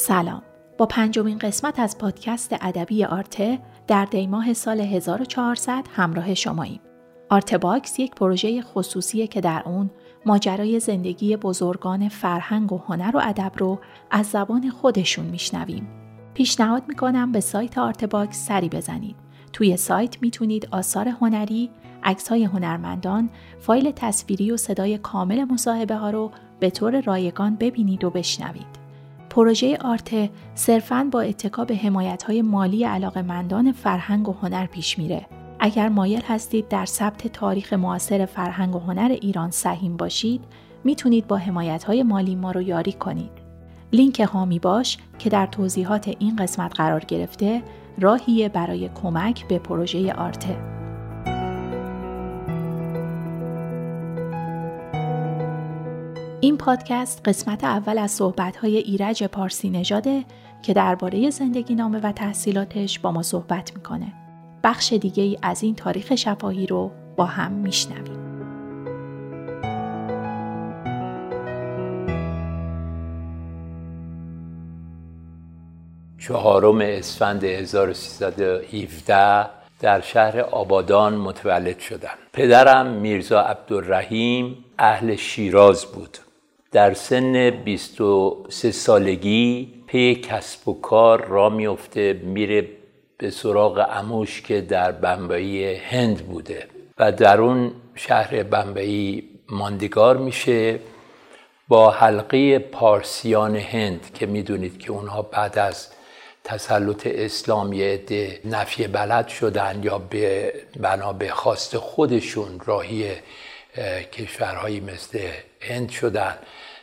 سلام با پنجمین قسمت از پادکست ادبی آرته در دیماه سال 1400 همراه شماییم. Art Box یک پروژه خصوصیه که در اون ماجرای زندگی بزرگان فرهنگ و هنر و ادب رو از زبان خودشون میشنویم. پیشنهاد می‌کنم به سایت Art Box سری بزنید. توی سایت می‌تونید آثار هنری، های هنرمندان، فایل تصویری و صدای کامل مصاحبه ها رو به طور رایگان ببینید و بشنوید. پروژه آرته صرفاً با اتکا به حمایت های مالی علاقمندان فرهنگ و هنر پیش میره. اگر مایل هستید در ثبت تاریخ معاصر فرهنگ و هنر ایران سهیم باشید، می‌تونید با حمایت های مالی ما رو یاری کنید. لینک هامی باش که در توضیحات این قسمت قرار گرفته، راهیه برای کمک به پروژه آرته. این پادکست قسمت اول از صحبت‌های ایرج پارسی نژاده که درباره زندگی نامه و تحصیلاتش با ما صحبت می‌کنه. بخش دیگه ای از این تاریخ شفاهی رو با هم میشنویم. چهارم اسفند 1317 در شهر آبادان متولد شدم. پدرم میرزا عبدالرحیم اهل شیراز بود. در سن 23 سالگی پی کسب و کار را میفته میره به سراغ اموش که در بمبئی هند بوده و در اون شهر بمبئی ماندگار میشه. با حلقه پارسیان هند که می‌دونید که اونها بعد از تسلط اسلام یه عده نفی بلد شدن یا به بنا به خواست خودشون راهی کشورهایی مثل هند شدن.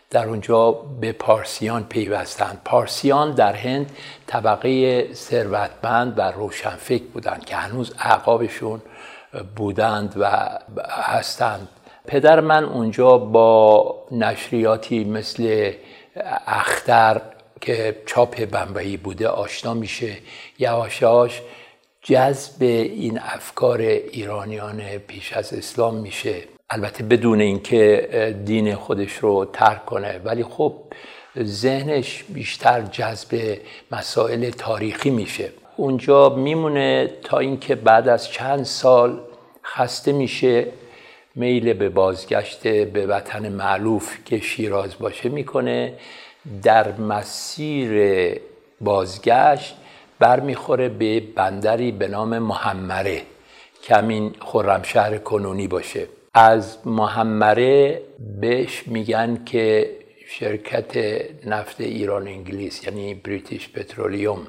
در اونجا به پارسیان پیوستند پارسیان در هند طبقه ثروتمند و روشنفکر بودند که هنوز اعقابشون بودند و هستند. پدر من اونجا با نشریاتی مثل اختر که چاپ بمبئی بوده آشنا میشه یواشاش جذب این افکار ایرانیان پیش از اسلام میشه. البته بدون اینکه دین خودش رو ترک کنه ولی خب ذهنش بیشتر جذب مسائل تاریخی میشه. اونجا میمونه تا اینکه بعد از چند سال خسته میشه میل به بازگشت به وطن معلوف که شیراز باشه می‌کنه. در مسیر بازگشت برمیخوره به بندری به نام محمره که همین خرمشهر کنونی باشه. از محمره بهش میگن که شرکت نفت ایران انگلیس یعنی بریتیش پترولیوم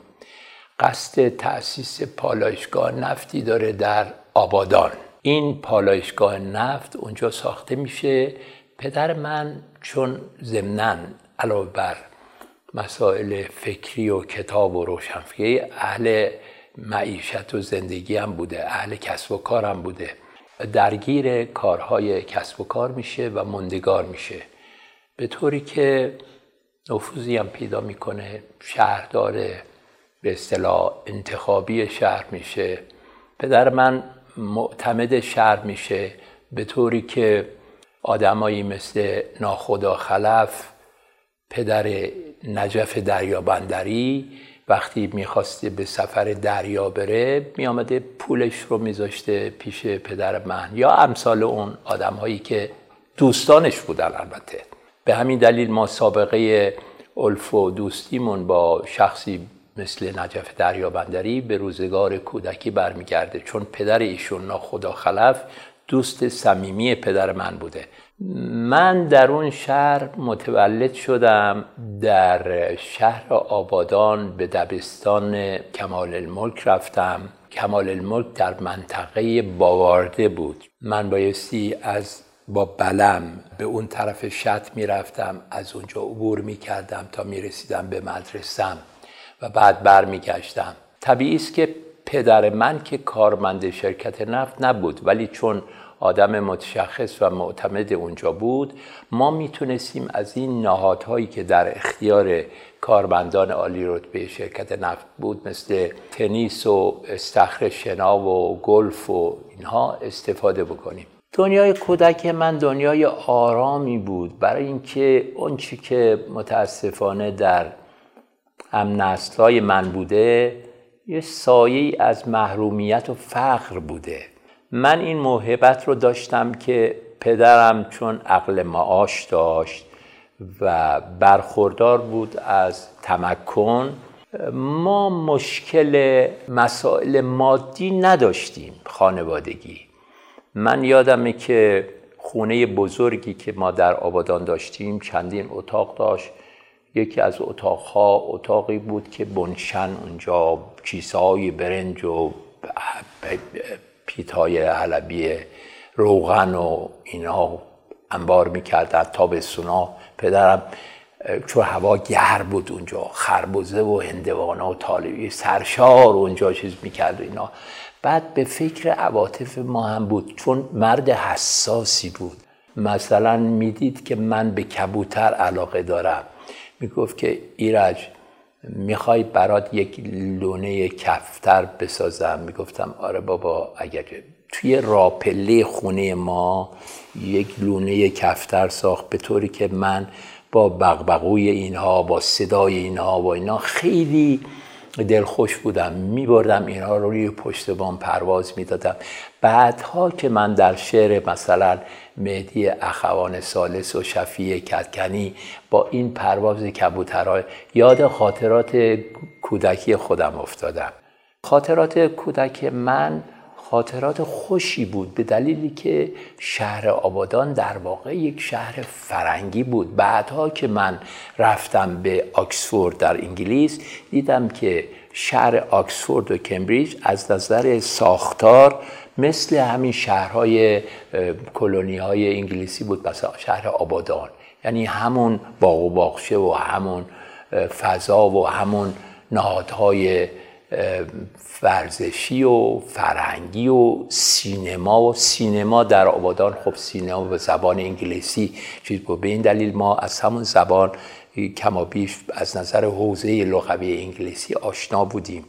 قصد تأسیس پالایشگاه نفتی داره در آبادان. این پالایشگاه نفت اونجا ساخته میشه. پدر من چون ضمنا علاوه بر مسائل فکری و کتاب و روشنفکری اهل معیشت و زندگی هم بوده اهل کسب و کار هم بوده. درگیر کارهای کسب و کار میشه و مندگار میشه. به طوری که نفوذی هم پیدا می‌کنه شهردار به اصطلاح انتخابی شهر میشه. پدر من معتمد شهر میشه به طوری که آدمایی مثل ناخدا خلف پدر نجف دریابندری وقتی می‌خواسته به سفر دریا بره میامده پولش رو میذاشته پیش پدر من یا امثال اون آدم هایی که دوستانش بودن البته. به همین دلیل ما سابقه الف و دوستیمون با شخصی مثل نجف دریابندری به روزگار کودکی برمیگرده. چون پدر ایشون ناخدا خلف دوست صمیمی پدر من بوده. من در اون شهر متولد شدم در شهر آبادان به دبستان کمال الملک رفتم. کمال الملک در منطقه باوارده بود. من بایستی از با بلم به اون طرف شط می‌رفتم از اونجا عبور می‌کردم تا می‌رسیدم به مدرسم و بعد برمیگشتم. طبیعی است که پدر من که کارمند شرکت نفت نبود ولی چون آدم متشخص و معتمد اونجا بود ما می‌تونستیم از این نهادهایی که در اختیار کارمندان عالی رتبه شرکت نفت بود مثل تنیس و استخر شنا و گلف و اینها استفاده بکنیم. دنیای کودک من دنیای آرامی بود. برای اینکه اون چی که متاسفانه در هم نسلای من بوده یه سایه از محرومیت و فقر بوده. من این موهبت رو داشتم که پدرم چون عقل معاش داشت و برخوردار بود از تمکن ما مشکل مسائل مادی نداشتیم خانوادگی. من یادمه که خونه بزرگی که ما در آبادان داشتیم چندین اتاق داشت. یکی از اتاقها اتاقی بود که بنشن اونجا کیسه برنج و پیتای حلبی روغن و اینا انبار می‌کردن تا به سونا. پدرم چون هوا گرم بود اونجا خربزه و هندوانه و طالبی سرشار اونجا چیز می‌کرد و اینا. بعد به فکر عواطف ما هم بود چون مرد حساسی بود. مثلا می‌دید که من به کبوتر علاقه دارم. می‌گفت که ایرج می‌خوای برات یک لونه کفتر بسازم؟ می‌گفتم آره بابا اگر توی راپله خونه ما یک لونه کفتر ساخت به طوری که من با بغبغوی اینها با صدای اینها و اینا خیلی دلخوش بودم. میبردم اینها رو روی پشت بام پرواز می‌دادم. بعدها که من در شعر مثلا مهدی اخوان سالس و شفیع کتکنی با این پرواز کبوترهای یاد خاطرات کودکی خودم افتادم. خاطرات کودک من خاطرات خوشی بود به دلیلی که شهر آبادان در واقع یک شهر فرنگی بود. بعدها که من رفتم به آکسفورد در انگلیس دیدم که شهر آکسفورد و کمبریج از نظر ساختار مثل همین شهرهای کلونی های انگلیسی بود مثلا شهر آبادان. یعنی همون باغ و باغچه و همون فضا و همون نهادهای ورزشی و فرهنگی و سینما و سینما در آبادان. خب سینما به زبان انگلیسی چیز بود. به این دلیل ما از همون زبان کما بیش از نظر حوزه لغوی انگلیسی آشنا بودیم.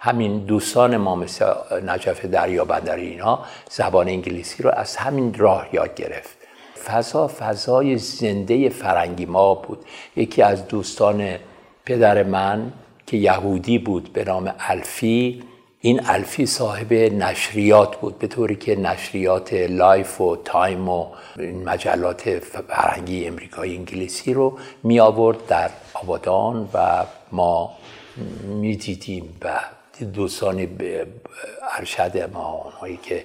همین دوستان ما مثل نجف دریا بندری اینا زبان انگلیسی رو از همین راه یاد گرفت. فضا فضای زنده فرنگی ما بود. یکی از دوستان پدر من که یهودی بود به نام الفی این الفی صاحب نشریات بود به طوری که نشریات Life و Time و مجلات فرهنگی امریکایی انگلیسی رو می آورد در آبادان و ما می دیدیم و دوستان ارشد ما اونهایی که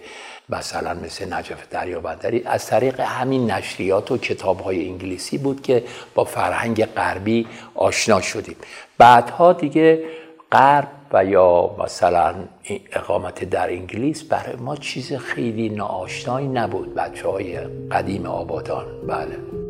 مثلا مثل نجف دریابندری از طریق همین نشریات و کتاب های انگلیسی بود که با فرهنگ غربی آشنا شدیم. بعدها دیگه غرب و یا مثلا اقامت در انگلیس برای ما چیز خیلی ناآشنایی نبود. بچه های قدیم آبادان بله.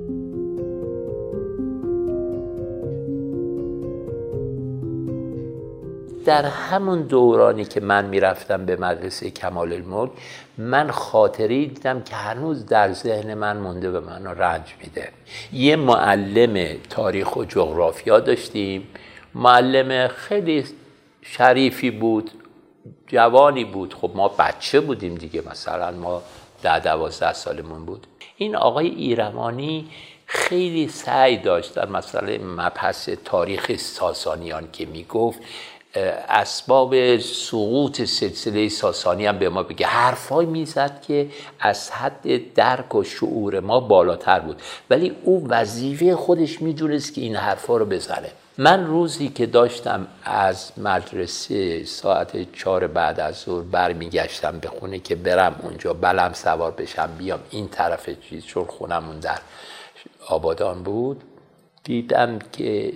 در همون دورانی که من می‌رفتم به مدرسه کمال الملک من خاطری دیدم که هنوز در ذهن من مونده به من رنج میده. یه معلم تاریخ و جغرافیا داشتیم. معلم خیلی شریفی بود جوانی بود. خب ما بچه بودیم دیگه مثلا ما ده دوازده سالمون بود. این آقای ایرمانی خیلی سعی داشت در مسئله مبحث تاریخ ساسانیان که می‌گفت اسباب سقوط سلسله ساسانی هم به ما بگه. حرفای می‌زد که از حد درک و شعور ما بالاتر بود. ولی او وظیفه خودش می‌دونست که این حرفا رو بزنه. من روزی که داشتم از مدرسه ساعت چهار بعد از ظهر برمیگشتم به خونه که برم اونجا بلم سوار بشم بیام. این طرف چیز چون خونمون در آبادان بود دیدم که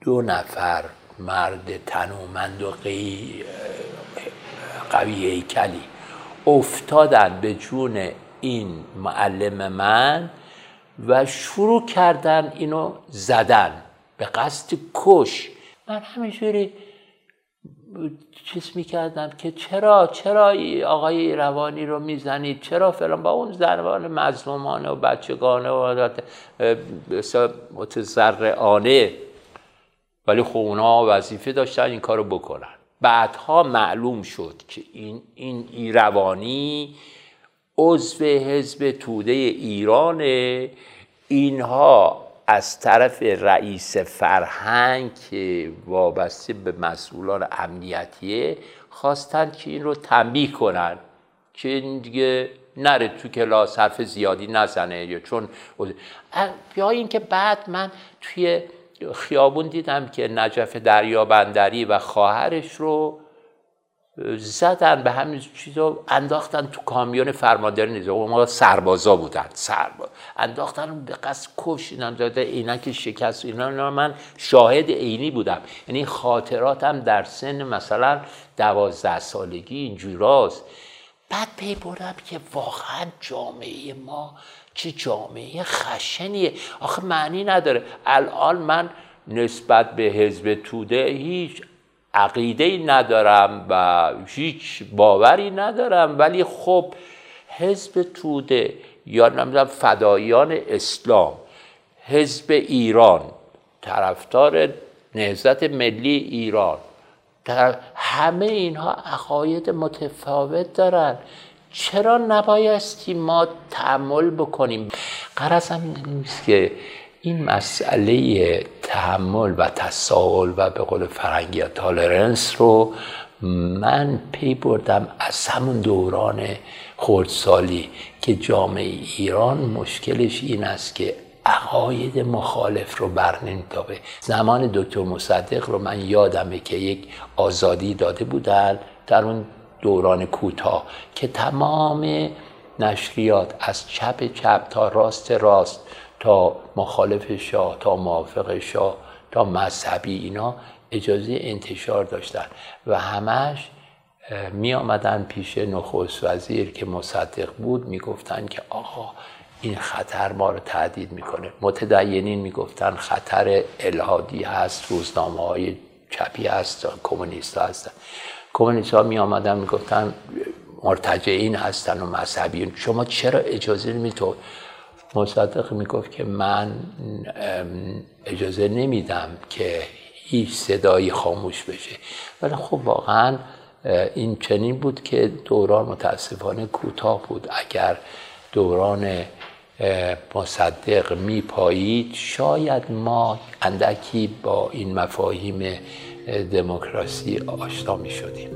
دو نفر مرد تنومند و قوی هیکلی افتادن به جون این معلم من و شروع کردن اینو زدن به قصد کش. من همینجوری چیز می‌کردم که چرا چرا آقای روانی رو می‌زنید؟ چرا فلان؟ با اون زنوان مظلومانه و بچگانه و متزرعانه ولی خب اونا وظیفه داشتن این کارو بکنن. بعدها معلوم شد که این این ایروانی عضو حزب توده ایرانه. اینها از طرف رئیس فرهنگ که وابسته به مسئولان امنیتیه خواستند که این رو تنبیه کنن که این دیگه نره تو کلاس حرف زیادی نزنه یا چون یا اینکه بعد من توی خیابون دیدم که نجف دریابندری و خواهرش رو زدن به همین چیزا انداختن تو کامیون فرماندار نظام ما سربازا بودن سرباز انداختن به قصد کش اینا داده که شکست اینا من شاهد عینی بودم. یعنی خاطراتم در سن مثلا دوازده سالگی اینجوراست بعد پی بردم که واقعا جامعه ما چه جامعه؟ خشنیه. آخه معنی نداره. الان من نسبت به حزب توده هیچ عقیده ندارم و هیچ باوری ندارم. ولی خب حزب توده یا نمی‌دونم فدایان اسلام حزب ایران طرفدار نهزت ملی ایران همه اینها عقاید متفاوت دارن. چرا نبایستی ما تحمل بکنیم؟ قرصم نیست که این مسئله تحمل و تساهل و به قول فرنگی تالرنس رو من پی بردم از همون دوران خردسالی که جامعه ایران مشکلش این است که عقاید مخالف رو بر نمیتابه زمان دکتر مصدق رو من یادمه که یک آزادی داده بودن در اون دوران کوتاه که تمام نشریات از چپ چپ تا راست راست تا مخالف شاه تا موافق شاه تا مذهبی اینا اجازه انتشار داشتن و همش می آمدن پیش نخست وزیر که مصدق بود می گفتن که آقا این خطر ما رو تهدید می‌کنه. متدینین می‌گفتن خطر الهادی هست روزنامه های چپی هست کمونیست هستن. کمونیست می آمدن می‌گفتن مرتجعین هستن و مذهبیون. شما چرا اجازه نمیتون مصدق می‌گفت که من اجازه نمیدم که هیچ صدایی خاموش بشه. ولی خب واقعا این چنین بود که دوران متاسفانه کوتاه بود. اگر دوران مصدق میپایید شاید ما اندکی با این مفاهیم دموکراسی آشنا می شدیم.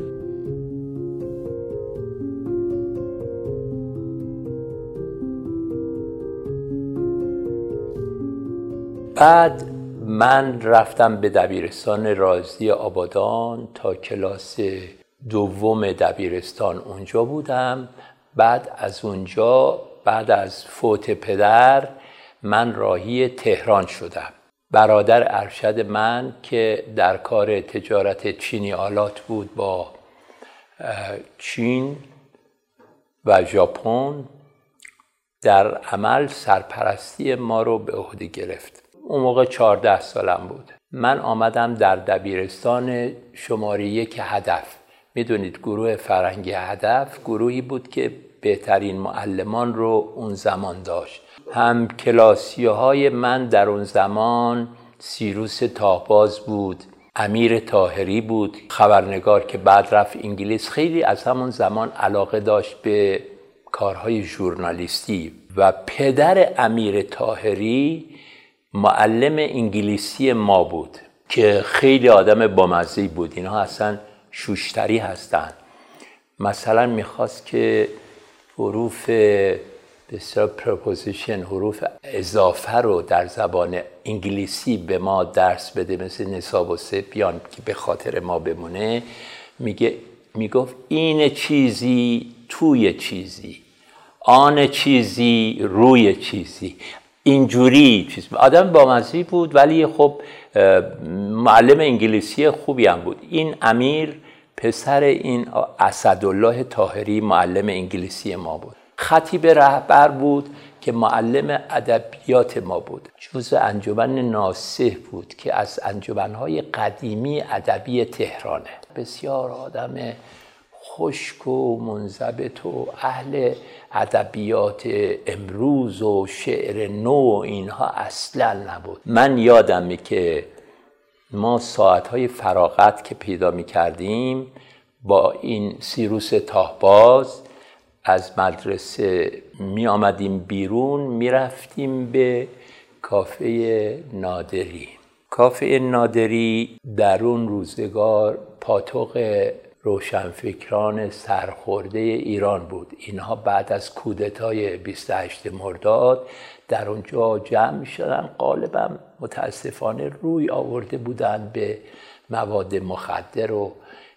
بعد من رفتم به دبیرستان رازی آبادان تا کلاس دوم دبیرستان اونجا بودم. بعد از اونجا بعد از فوت پدر من راهی تهران شدم. برادر ارشد من که در کار تجارت چینی آلات بود با چین و ژاپن در عمل سرپرستی ما رو به عهده گرفت. اون موقع 14 سالم بود. من آمدم در دبیرستان شماره یک هدف. می‌دونید گروه فرنگی هدف گروهی بود که بهترین معلمان رو اون زمان داشت. هم کلاسی های من در اون زمان سیروس تاهباز بود امیر تاهری بود خبرنگار که بعد رفت انگلیس. خیلی از همون زمان علاقه داشت به کارهای ژورنالیستی و پدر امیر طاهری معلم انگلیسی ما بود که خیلی آدم بامزهی بود. اینها اصلا شوشتری هستن. مثلا می‌خواست که حروف بسیار preposition حروف اضافه رو در زبان انگلیسی به ما درس بده مثل نصاب صبیان که به خاطر ما بمونه. میگه می‌گفت این چیزی توی چیزی آن چیزی روی چیزی. اینجوری چیز آدم بامزی بود ولی خب معلم انگلیسی خوبی هم بود. این امیر پسر این اسدالله تاهری معلم انگلیسی ما بود. خطیب رهبر بود که معلم ادبیات ما بود. جز انجمن ناسه بود که از انجمنهای قدیمی ادبی تهرانه. بسیار آدم خشک و منضبط و اهل ادبیات امروز و شعر نو اینها اصلا نبود. من یادمه که ما ساعتهای فراغت که پیدا می کردیم با این سیروس تاهباز از مدرسه می آمدیم بیرون می رفتیم به کافه نادری. کافه نادری در اون روزگار پاتوق روشنفکران سرخورده ایران بود. اینها بعد از کودتای 28 مرداد در اونجا جمع شدن. غالبا متاسفانه روی آورده بودن به مواد مخدر و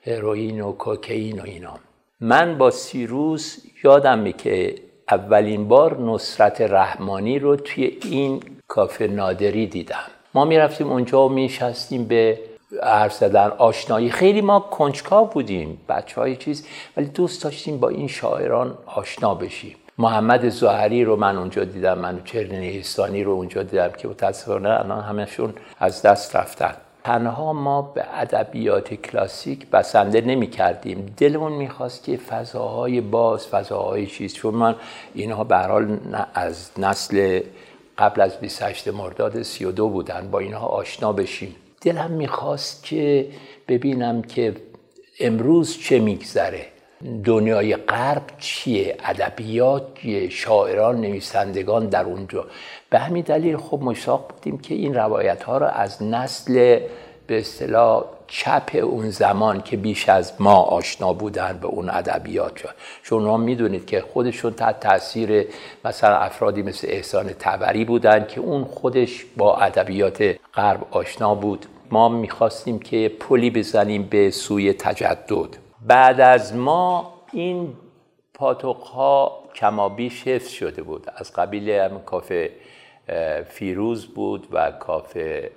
هروئین و کوکئین و اینا. من با سیروس یادم که اولین بار نصرت رحمانی رو توی این کافه نادری دیدم. ما می‌رفتیم اونجا و میشستیم به حرف زدن آشنایی. خیلی ما کنجکاو بودیم بچه های چیز ولی دوست داشتیم با این شاعران آشنا بشیم. محمد زهری رو من اونجا دیدم من چرنیستانی رو اونجا دیدم که متاسفانه الان همشون از دست رفتن. تنها ما به ادبیات کلاسیک بسنده نمی کردیم دلمون می‌خواست که فضاهای باز فضاهای چیز چون من اینها به حال از نسل قبل از 28 مرداد 32 بودن با اینها آشنا بشیم. دلم می‌خواست که ببینم که امروز چه میگذره. دنیای غرب چیه؟ ادبیات چیه؟ شاعران نویسندگان در اونجا. به همین دلیل خب مشتاق بودیم که این روایت ها رو از نسل به اصطلاح چپ اون زمان که بیش از ما آشنا بودن به اون ادبیات شد. چون می‌دونید که خودشون تحت تاثیر مثلا افرادی مثل احسان تبری بودن که اون خودش با ادبیات غرب آشنا بود. ما می‌خواستیم که پلی بزنیم به سوی تجدد. بعد از ما این پاتوق ها کمابیش حفظ شده بود. از قبیل هم کافه فیروز بود و کافه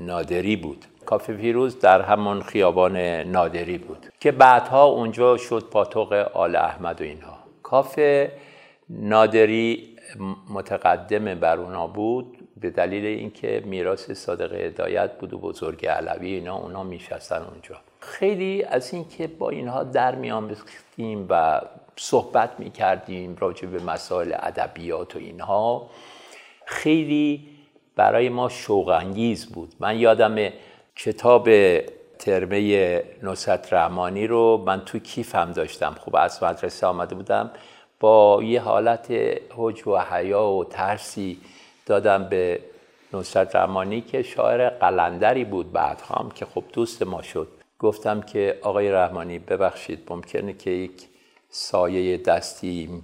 نادری بود. کافه فیروز در همون خیابان نادری بود که بعدها اونجا شد پاتوق آل احمد و اینها. کافه نادری متقدم بر اونا بود. به دلیل اینکه میراث صادق هدایت بود و بزرگ علوی اینا اونا میشستن اونجا. خیلی از اینکه با اینها در میان و صحبت می‌کردیم راجع به مسائل ادبیات و اینها خیلی برای ما شوق بود. من یادم کتاب ترمه نصرت رحمانی رو من تو کیفم داشتم. خوب از مدرسه آمده بودم. با یه حالت حج و حیا و ترسی دادم به نصرت رحمانی که شاعر قلندری بود بعد هم که خب دوست ما شد. گفتم که آقای رحمانی ببخشید ممکنه که یک سایه دستی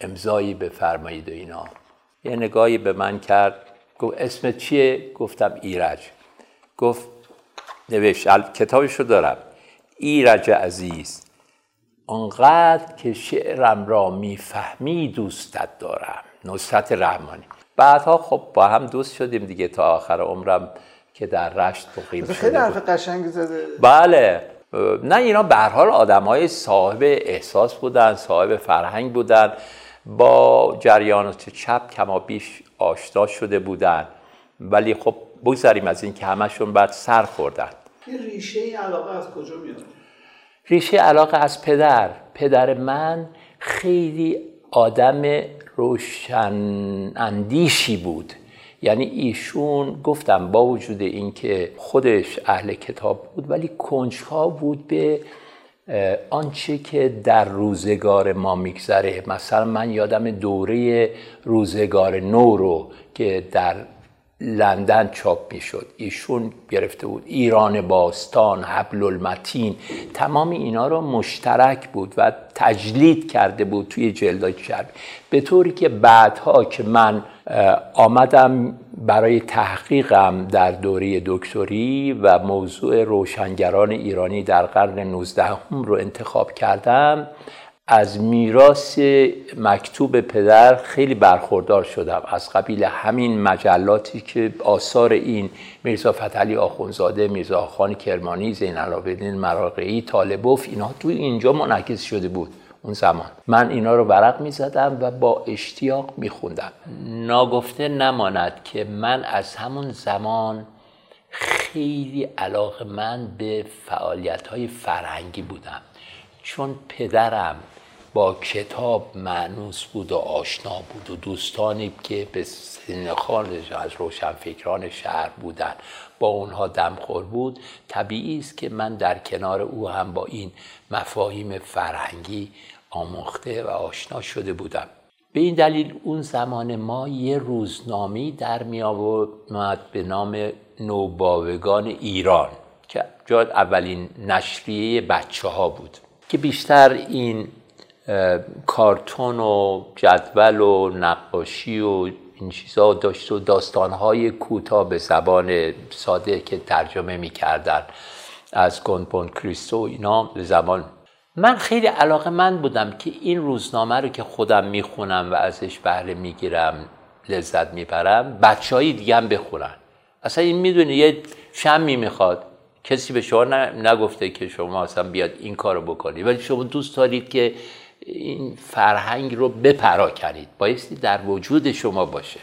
امضایی بفرمایید و اینا. یه نگاهی به من کرد. گفت اسم چیه؟ گفتم ایرج. گفت نوشت کتابش رو دارم. ایرج عزیز آنقدر که شعرم را می‌فهمی دوستت دارم. نصرت رحمانی. بعدها خب با هم دوست شدیم دیگه تا آخر عمرم که در رشت مقیم شده خیلی حرف قشنگ زده. بله. نه اینا به حال آدمای صاحب احساس بودن صاحب فرهنگ بودن. با جریانات چپ کما بیش آشنا شده بودن. ولی خب بگذاریم از این که همشون بعد سر خوردن. این ریشه علاقه از کجا میاد؟ ریشه علاقه از پدر. پدر من خیلی آدم روشن اندیشی بود. یعنی ایشون گفتم با وجود اینکه خودش اهل کتاب بود ولی کنجکاو بود به آنچه که در روزگار ما میگذره. مثلا من یادم دوره روزگار نو رو که در لندن چاپ می‌شد. ایشون گرفته بود. ایران باستان حبل المتین تمام اینا رو مشترک بود و تجلید کرده بود توی جلدای چربی به طوری که بعدها که من آمدم برای تحقیقم در دوره دکتری و موضوع روشنگران ایرانی در قرن 19 رو انتخاب کردم از میراث مکتوب پدر خیلی برخوردار شدم. از قبیل همین مجلاتی که آثار این میرزا فتحعلی آخونزاده میرزا خان کرمانی زین العابدین مراقعی طالبوف اینا توی اینجا منعکس شده بود اون زمان. من اینا رو ورق می زدم و با اشتیاق می خوندم ناگفته نماند که من از همون زمان خیلی علاقه من به فعالیت های فرهنگی بودم. چون پدرم با کتاب معنوس بود و آشنا بود و دوستانی که به سن خانش از روشنفکران شهر بودن با اونها دمخور بود. طبیعی است که من در کنار او هم با این مفاهیم فرهنگی آموخته و آشنا شده بودم. به این دلیل اون زمان ما یه روزنامه در می آمد به نام نوباوگان ایران که جاد اولین نشریه بچه ها بود که بیشتر این کارتون و جدول و نقاشی و این چیزا داشت و داستانهای کوتاه به زبان ساده که ترجمه می‌کردن از گونپون کریستو اینا به زبان. من خیلی علاقه من بودم که این روزنامه رو که خودم می‌خونم و ازش بهره می‌گیرم لذت می‌برم بچه های دیگه هم بخونن. اصلا این می‌دونه یه شمی می‌خواد. کسی به شما نگفته که شما اصلا بیاد این کارو بکنید ولی شما دوست دارید که این فرهنگ رو بپراکنید. بایستی در وجود شما باشه.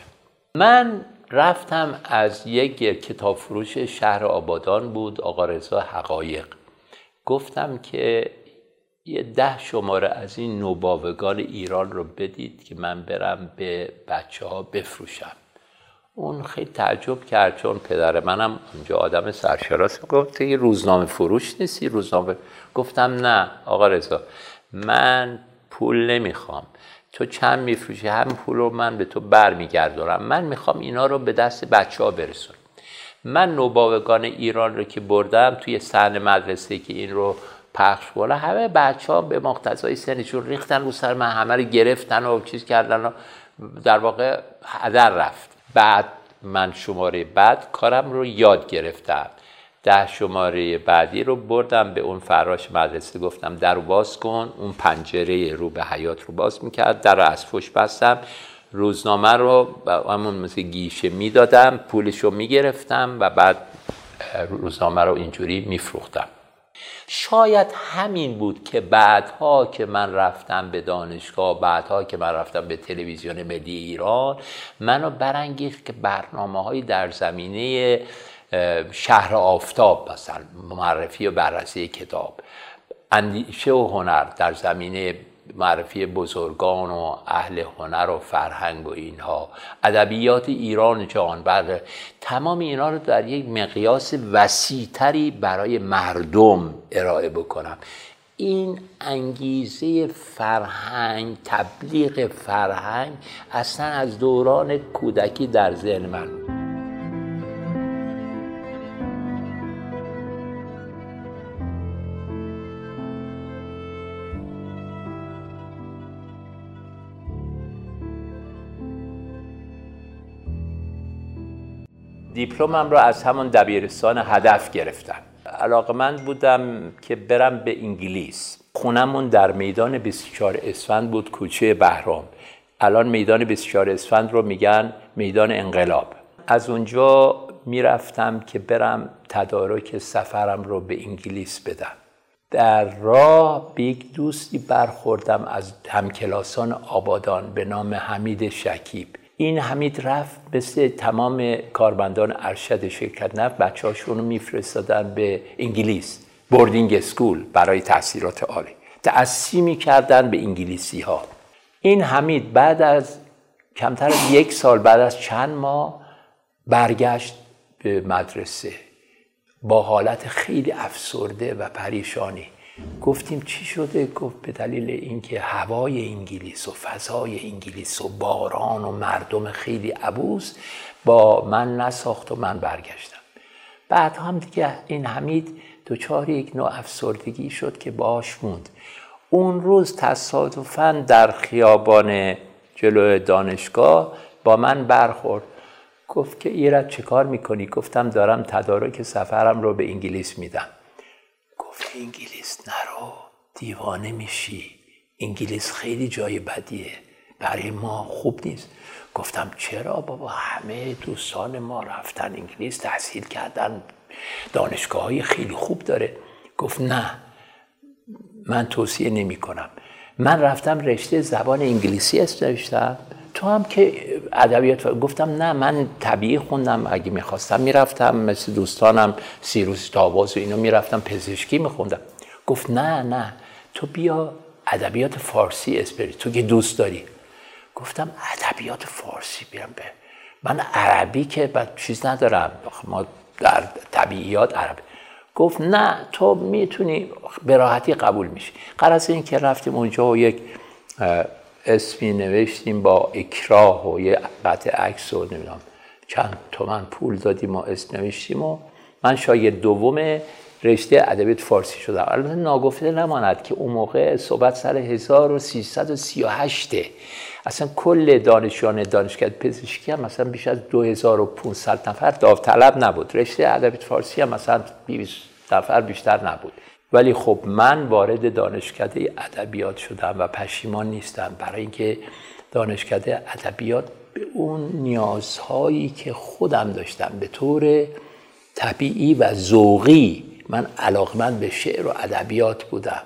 من رفتم از یک کتاب فروش شهر آبادان بود آقا رضا حقایق. گفتم که یه ده شماره از این نوباوگان ایران رو بدید که من برم به بچه ها بفروشم. اون خیلی تعجب کرد چون پدر منم اونجا آدم سرشراس گفت یه روزنامه فروش نیستی؟ روزنامه گفتم نه آقا رضا من پول نمی‌خوام. تو چند میفروشی؟ هم پول رو من به تو برمیگردونم. من می‌خوام اینا رو به دست بچه ها برسونم. من نوباوگان ایران رو که بردم توی سن مدرسه که این رو پخش بالا همه بچه ها به مقتضای سنشون ریختن رو سر من همه رو گرفتن و چیز کردن و در واقع هدر رفت. بعد من شماره بعد کارم رو یاد گرفتم. ده شماره بعدی رو بردم به اون فراش مدرسه گفتم در باز کن. اون پنجره رو به حیات رو باز می‌کرد در رو از فش بستم. روزنامه رو همون مثل گیشه می‌دادم پولش رو می‌گرفتم و بعد روزنامه رو اینجوری میفروختم. شاید همین بود که بعدها که من رفتم به دانشگاه بعدها که من رفتم به تلویزیون ملی ایران منو برانگیخت که برنامه های در زمینه شهر آفتاب مثلا معرفی و بررسی کتاب. اندیشه و هنر در زمینه معرفی بزرگان و اهل هنر و فرهنگ و اینها. ادبیات ایران جهان. بر تمام اینا رو در یک مقیاس وسیعتری برای مردم ارائه بکنم. این انگیزه فرهنگ تبلیغ فرهنگ اصلا از دوران کودکی در ذهن من دیپلمم رو از همون دبیرستان هدف گرفتم. علاقه من بودم که برم به انگلیس. خونمون در میدان 24 اسفند بود کوچه بهرام. الان میدان 24 اسفند رو میگن میدان انقلاب. از اونجا می‌رفتم که برم تدارک سفرم رو به انگلیس بدم. در راه به یک دوستی برخوردم از همکلاسان آبادان به نام حمید شکیب. این حمید رفت مثل تمام کارمندان ارشد شرکت نفت بچه هاشون رو میفرستادن به انگلیس boarding school برای تحصیلات عالی. تأسی می‌کردن به انگلیسی ها این حمید بعد از کمتر از یک سال بعد از چند ماه برگشت به مدرسه. با حالت خیلی افسرده و پریشانی. گفتیم چی شده؟ گفت به دلیل اینکه هوای انگلیس و فضای انگلیس و باران و مردم خیلی عبوس با من نساخت و من برگشتم. بعد هم دیگه این حمید دوچار یک نوع افسردگی شد که باش موند. اون روز تصادفا در خیابان جلو دانشگاه با من برخورد. گفت که ایرت چه کار می‌کنی؟ گفتم دارم تدارک سفرم رو به انگلیس میدم. گفت انگلیس نرو دیوانه میشی. انگلیس خیلی جای بدیه برای ما خوب نیست. گفتم چرا بابا؟ همه دوستان ما رفتن انگلیس تحصیل کردن دانشگاه های خیلی خوب داره. گفت نه من توصیه نمی کنم من رفتم رشته زبان انگلیسی نوشتم تو هم که ادبیات گفتم نه من طبیعی خوندم اگه می‌خواستم می‌رفتم مثل دوستانم سیروس تاباز و اینو می‌رفتم پزشکی میخوندم. گفت نه نه تو بیا ادبیات فارسی اسپری تو که دوست داری. گفتم ادبیات فارسی بیام به. من عربی که بعد چیز ندارم. ما در طبیعیات عربی گفت نه تو می‌تونی به راحتی قبول میشی. قرار این که رفتیم اونجا و یک اسمی نوشتیم با اکراه و یه قطع عکس و نمی‌دونم چند تومن پول دادیم ما اسم نوشتیم و من شاید دوم رشته ادبیات فارسی شدم. البته ناگفته نماند که اون موقع صحبت سر 1338 اصلا کل دانشجویان دانشکده پزشکی هم مثلا بیش از 2500 نفر داوطلب نبود. رشته ادبیات فارسی هم مثلا 20 نفر بیشتر نبود. ولی خب من وارد دانشکده ادبیات شدم و پشیمان نیستم. برای اینکه دانشکده ادبیات به اون نیازهایی که خودم داشتم به طور طبیعی و ذوقی من علاقمند به شعر و ادبیات بودم.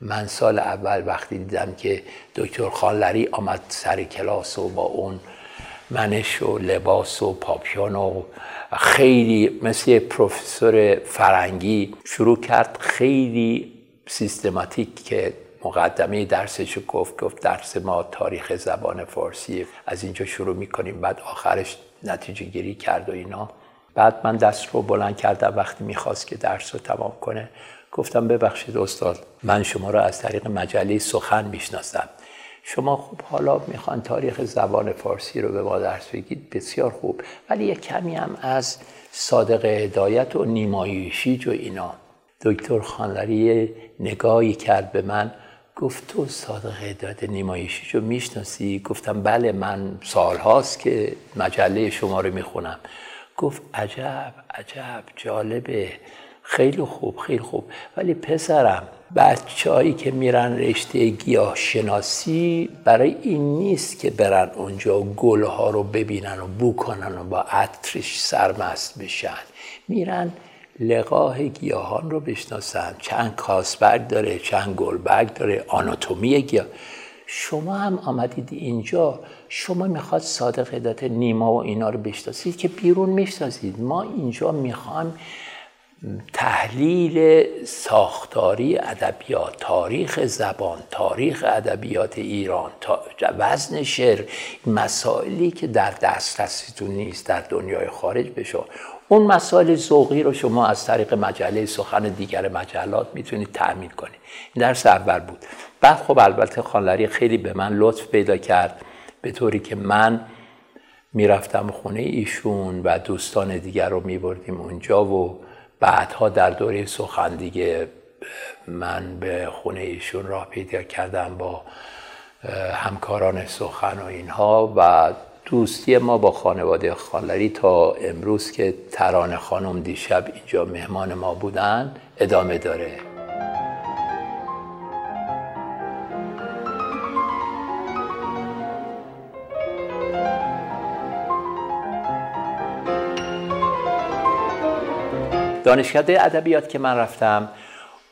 من سال اول وقتی دیدم که دکتر خانلری آمد سر کلاس و با اون منش و لباس و پاپیون و خیلی مثل پروفسور فرنگی شروع کرد خیلی سیستماتیک که مقدمه درسش گفت گفت درس ما تاریخ زبان فارسی از اینجا شروع می‌کنیم بعد آخرش نتیجه گیری کرد و اینا. بعد من دست رو بلند کردم وقتی می‌خواست که درس رو تمام کنه گفتم ببخشید استاد من شما رو از طریق مجله سخن می‌شناسم. شما خوب حالا می‌خوان تاریخ زبان فارسی رو به ما درس بگید بسیار خوب. ولی یک کمی هم از صادق هدایت و نیمایشی جو اینا. دکتر خانلری نگاهی کرد به من گفت تو صادق هدایت نیمایشی رو می‌شناسی؟ گفتم بله من سالهاست که مجله شما رو می‌خونم. گفت عجب عجب جالبه. خیلی خوب خیلی خوب. ولی پسرم بچههایی که میرن رشته گیاه شناسی برای این نیست که برن اونجا گلها رو ببینن و بو کنن و با عطرش سرمست بشن. میرن لقاه گیاهان رو بشناسن. چند کاسبرگ داره چند گلبرگ داره آناتومی گیاه. شما هم آمدید اینجا شما می‌خواد صادق هدایت نیما و اینا رو بشناسید که بیرون می‌شناسید. ما اینجا می‌خوایم تحلیل ساختاری ادبیات تاریخ زبان تاریخ ادبیات ایران وزن شعر مسائلی که در دسترستون نیست در دنیای خارج بشه اون مسائل ذوقی رو شما از طریق مجله سخن دیگر مجلات می‌تونید تأمین کنید. این درس اول بود. بعد خب البته خانلری خیلی به من لطف پیدا کرد به طوری که من می‌رفتم خونه ایشون و دوستان دیگر رو میبردیم اونجا و بعدها در دوره سخن دیگه من به خونه ایشون راه پیدا کردم با همکاران سخن و اینها و دوستی ما با خانواده خانلری تا امروز که ترانه خانم دیشب اینجا مهمان ما بودن ادامه داره. دانشکده ادبیات که من رفتم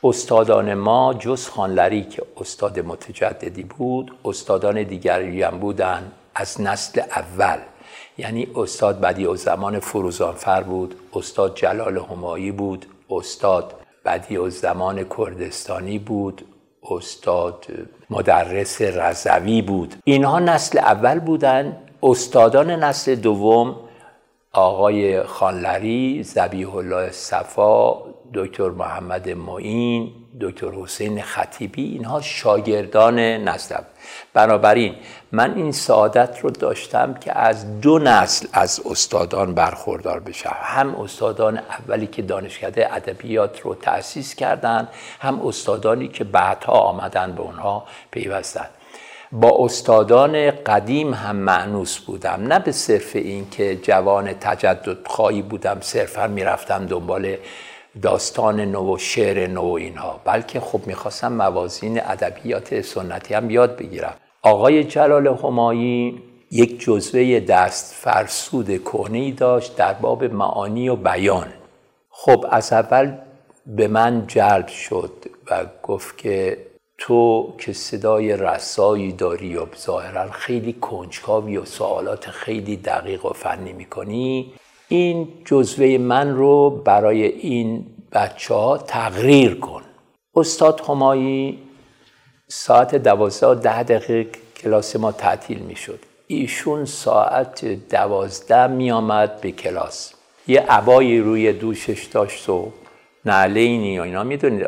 استادان ما جز خانلری که استاد متجددی بود استادان دیگری هم بودن از نسل اول. یعنی استاد بدی و زمان فروزانفر بود استاد جلال همایی بود استاد بدی و زمان کردستانی بود استاد مدرس رضوی بود. اینها نسل اول بودن. استادان نسل دوم آقای خانلری زبیح الله صفا دکتر محمد معین دکتر حسین خطیبی اینها شاگردان نسل بنابراین من این سعادت رو داشتم که از دو نسل از استادان برخوردار بشم. هم استادان اولی که دانشکده ادبیات رو تأسیس کردند هم استادانی که بعدها آمدن به اونها پیوستند. با استادان قدیم هم معنوس بودم. نه به صرف این که جوان تجدد خواهی بودم صرفا می‌رفتم دنبال داستان نو و شعر نو و اینها بلکه خب می‌خواستم موازین ادبیات سنتی هم یاد بگیرم. آقای جلال همایی یک جزوه دست فرسود کهنه داشت در باب معانی و بیان. خب از اول به من جلب شد و گفت که تو که صدای رسایی داری و ظاهرا خیلی کنجکاوی و سوالات خیلی دقیق و فنی می‌کنی این جزوه من رو برای این بچه ها تغییر کن. استاد همایی ساعت دوازده ده دقیقه کلاس ما تعطیل می‌شد. ایشون ساعت دوازده می آمد به کلاس. یه عبایی روی دوشش داشت و نعلینی و اینا. می‌دونید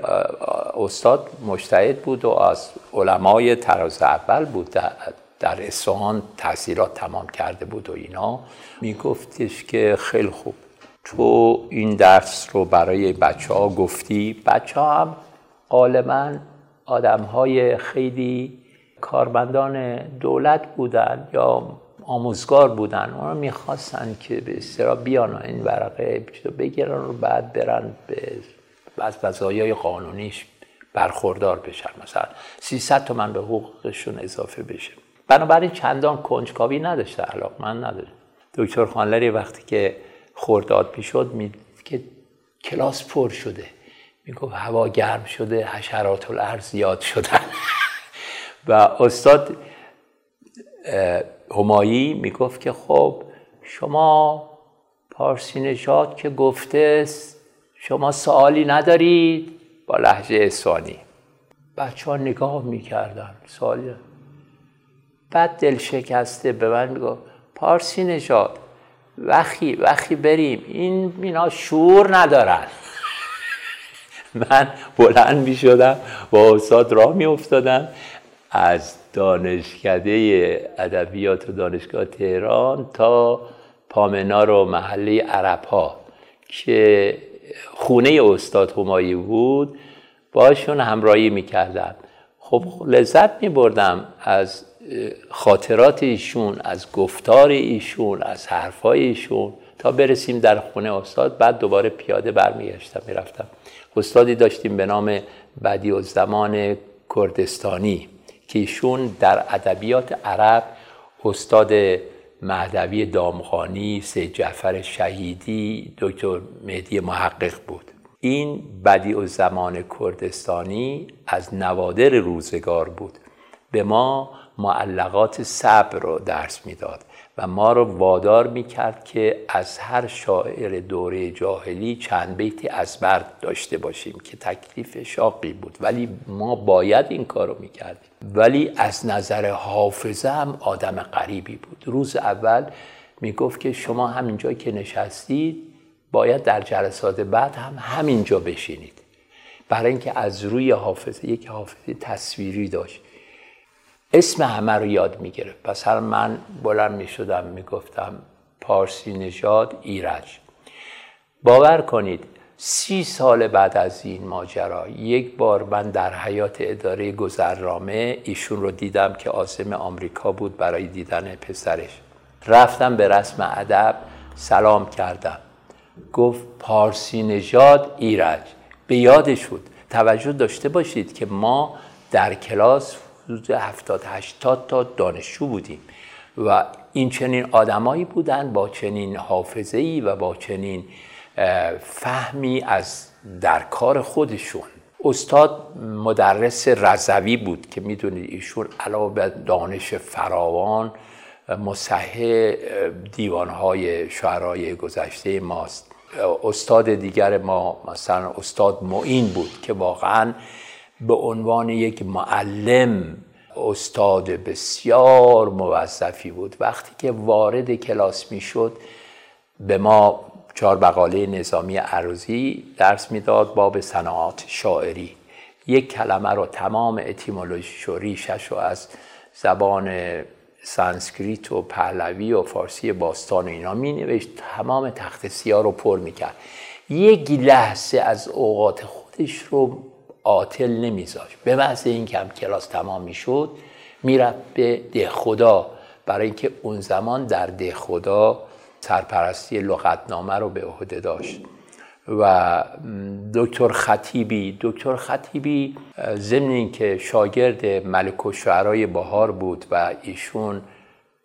استاد مشتهد بود و از علمای تراز اول بود در اصفهان تحصیلات تمام کرده بود و اینا. میگفتش که خیلی خوب. تو این درس رو برای بچه ها گفتی. بچه ها هم غالبا آدم های خیلی کارمندان دولت بودن یا آموزگار بودن اونا می‌خواستن که به استرا بیان این ورقه بگیرن و بعد برن به از وضایای قانونیش برخوردار بشن. مثلا 300 تومن به حقوقشون اضافه بشه. بنابراین چندان کنجکاوی نداشته علاق من نداره دکتر خانلری وقتی که خورداد می‌شد می که کلاس پر شده. می‌گفت هوا گرم شده حشرات الارض زیاد شدن. و استاد همایی می‌گفت که خب شما پارسی نژاد که گفته شما سوالی ندارید با لحجه اسوانی بچه ها نگاه می‌کردن سوالی. بعد دل شکسته به من می‌گفت پارسی نژاد وقتی وقتی بریم این اینا شور ندارن. من بلند می شدم با استاد راه می افتادم از دانشکده ادبیات و دانشگاه تهران تا پامنار و محله عرب ها که خونه استاد همایی بود. باشون همراهی می‌کردم. خب لذت می بردم از خاطرات ایشون از گفتار ایشون از حرفای ایشون. تا برسیم در خونه استاد بعد دوباره پیاده برمیگشتم می‌رفتم. استادی داشتیم به نام بدی و زمان کردستانی. که ایشون در ادبیات عرب استاد مهدوی دامخانی سید جعفر شهیدی دکتر مهدی محقق بود. این بدی و زمان کردستانی از نوادر روزگار بود. به ما معلقات صبر رو درس می‌داد و ما رو وادار می‌کرد که از هر شاعر دوره جاهلی چند بیتی از برد داشته باشیم که تکلیف شاقی بود. ولی ما باید این کار رو می‌کردیم. ولی از نظر حافظه هم آدم غریبی بود. روز اول می‌گفت که شما همینجا که نشستید باید در جلسات بعد هم همینجا بشینید. برای اینکه از روی حافظه یک حافظه تصویری داشت. اسم همه رو یاد می‌گرفت. پس هر من بلند می‌شدم می‌گفتم پارسی نژاد ایرج. باور کنید سی سال بعد از این ماجرا یک بار من در حیات اداره گذرنامه ایشون رو دیدم که آزم آمریکا بود برای دیدن پسرش. رفتم به رسم ادب سلام کردم. گفت پارسی نژاد ایرج. به یادش بود. توجه داشته باشید که ما در کلاس حدود 70 80 تا دانشجو بودیم و این چنین آدمایی بودند با چنین حافظه ای و با چنین فهمی از در کار خودشون. استاد مدرس رضوی بود که می‌دونید ایشون علاوه به دانش فراوان مصحح دیوانهای شعرهای گذشته ماست. استاد دیگر ما مثلا استاد معین بود که واقعا به عنوان یک معلم استاد بسیار موظفی بود. وقتی که وارد کلاس می‌شد به ما چهار بقاله نظامی عروضی درس می‌داد باب صناعات شاعری. یک کلمه رو تمام اتیمولوژی و ریشش رو از زبان سانسکریت و پهلوی و فارسی باستان و اینا می نوشت تمام تخت سیاه رو پر می‌کرد. یک لحظه از اوقات خودش رو عاطل نمیذاشت. به محض اینکه هم کلاس تمام می‌شد می‌رفت به ده خدا برای اینکه اون زمان در ده خدا سرپرستی لغتنامه رو به عهده داشت. و دکتر خطیبی دکتر خطیبی ضمن اینکه شاگرد ملک و شعرای بهار بود و ایشون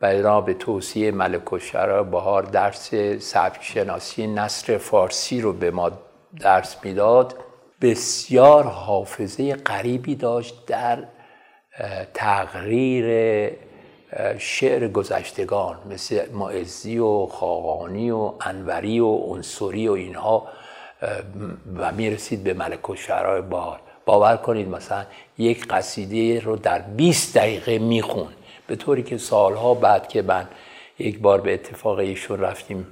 برای به توصیه ملک و شعرای بهار درس سبک شناسی نصر فارسی رو به ما درس می‌داد بسیار حافظه غریبی داشت در تقریر شعر گذشتگان مثل معزی و خاقانی و انوری و انصوری و اینها و می‌رسید به ملک و شعرهای بار. باور کنید مثلا یک قصیده رو در 20 دقیقه میخون. به طوری که سالها بعد که من یک بار به اتفاق ایشون رفتیم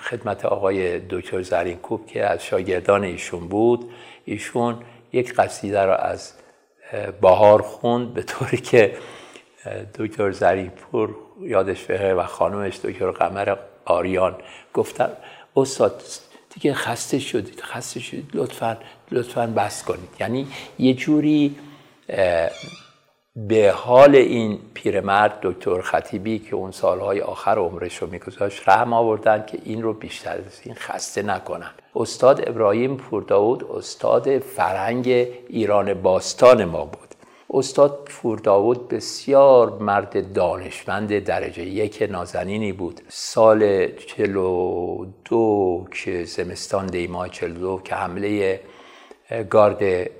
خدمت آقای دکتر زرینکوب که از شاگردان ایشون بود ایشون یک قصیده رو از بهار خوند. به طوری که دکتر زریپور یادش بخیر و خانمش دکتر قمر آریان. گفتن استاد دیگه خسته شدید خسته شدید. لطفا لطفا بس کنید. یعنی یه جوری به حال این پیرمرد دکتر خطیبی که اون سالهای آخر عمرش رو میگذاشت رحم آوردن که این رو بیشتر از این خسته نکنن. استاد ابراهیم پورداود استاد فرهنگ ایران باستان ما بود. استاد پورداود بسیار مرد دانشمند درجه یک نازنینی بود. سال چلو دو که زمستان چلو دو که حمله گارد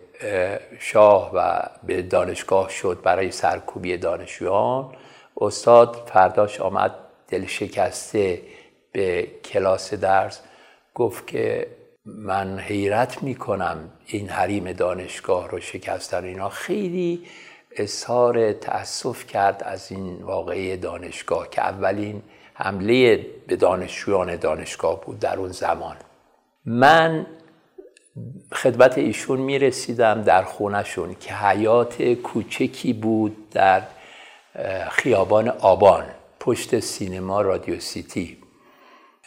شاه و به دانشگاه شد برای سرکوبی دانشجویان. استاد فرداش آمد دل شکسته به کلاس درس گفت که من حیرت می‌کنم این حریم دانشگاه رو شکستن اینا. خیلی اظهار تأسف کرد از این واقعه دانشگاه که اولین حمله به دانشجویان دانشگاه بود در اون زمان. من خدمت ایشون می‌رسیدم در خونشون که حیات کوچکی بود در خیابان آبان پشت سینما رادیو سیتی.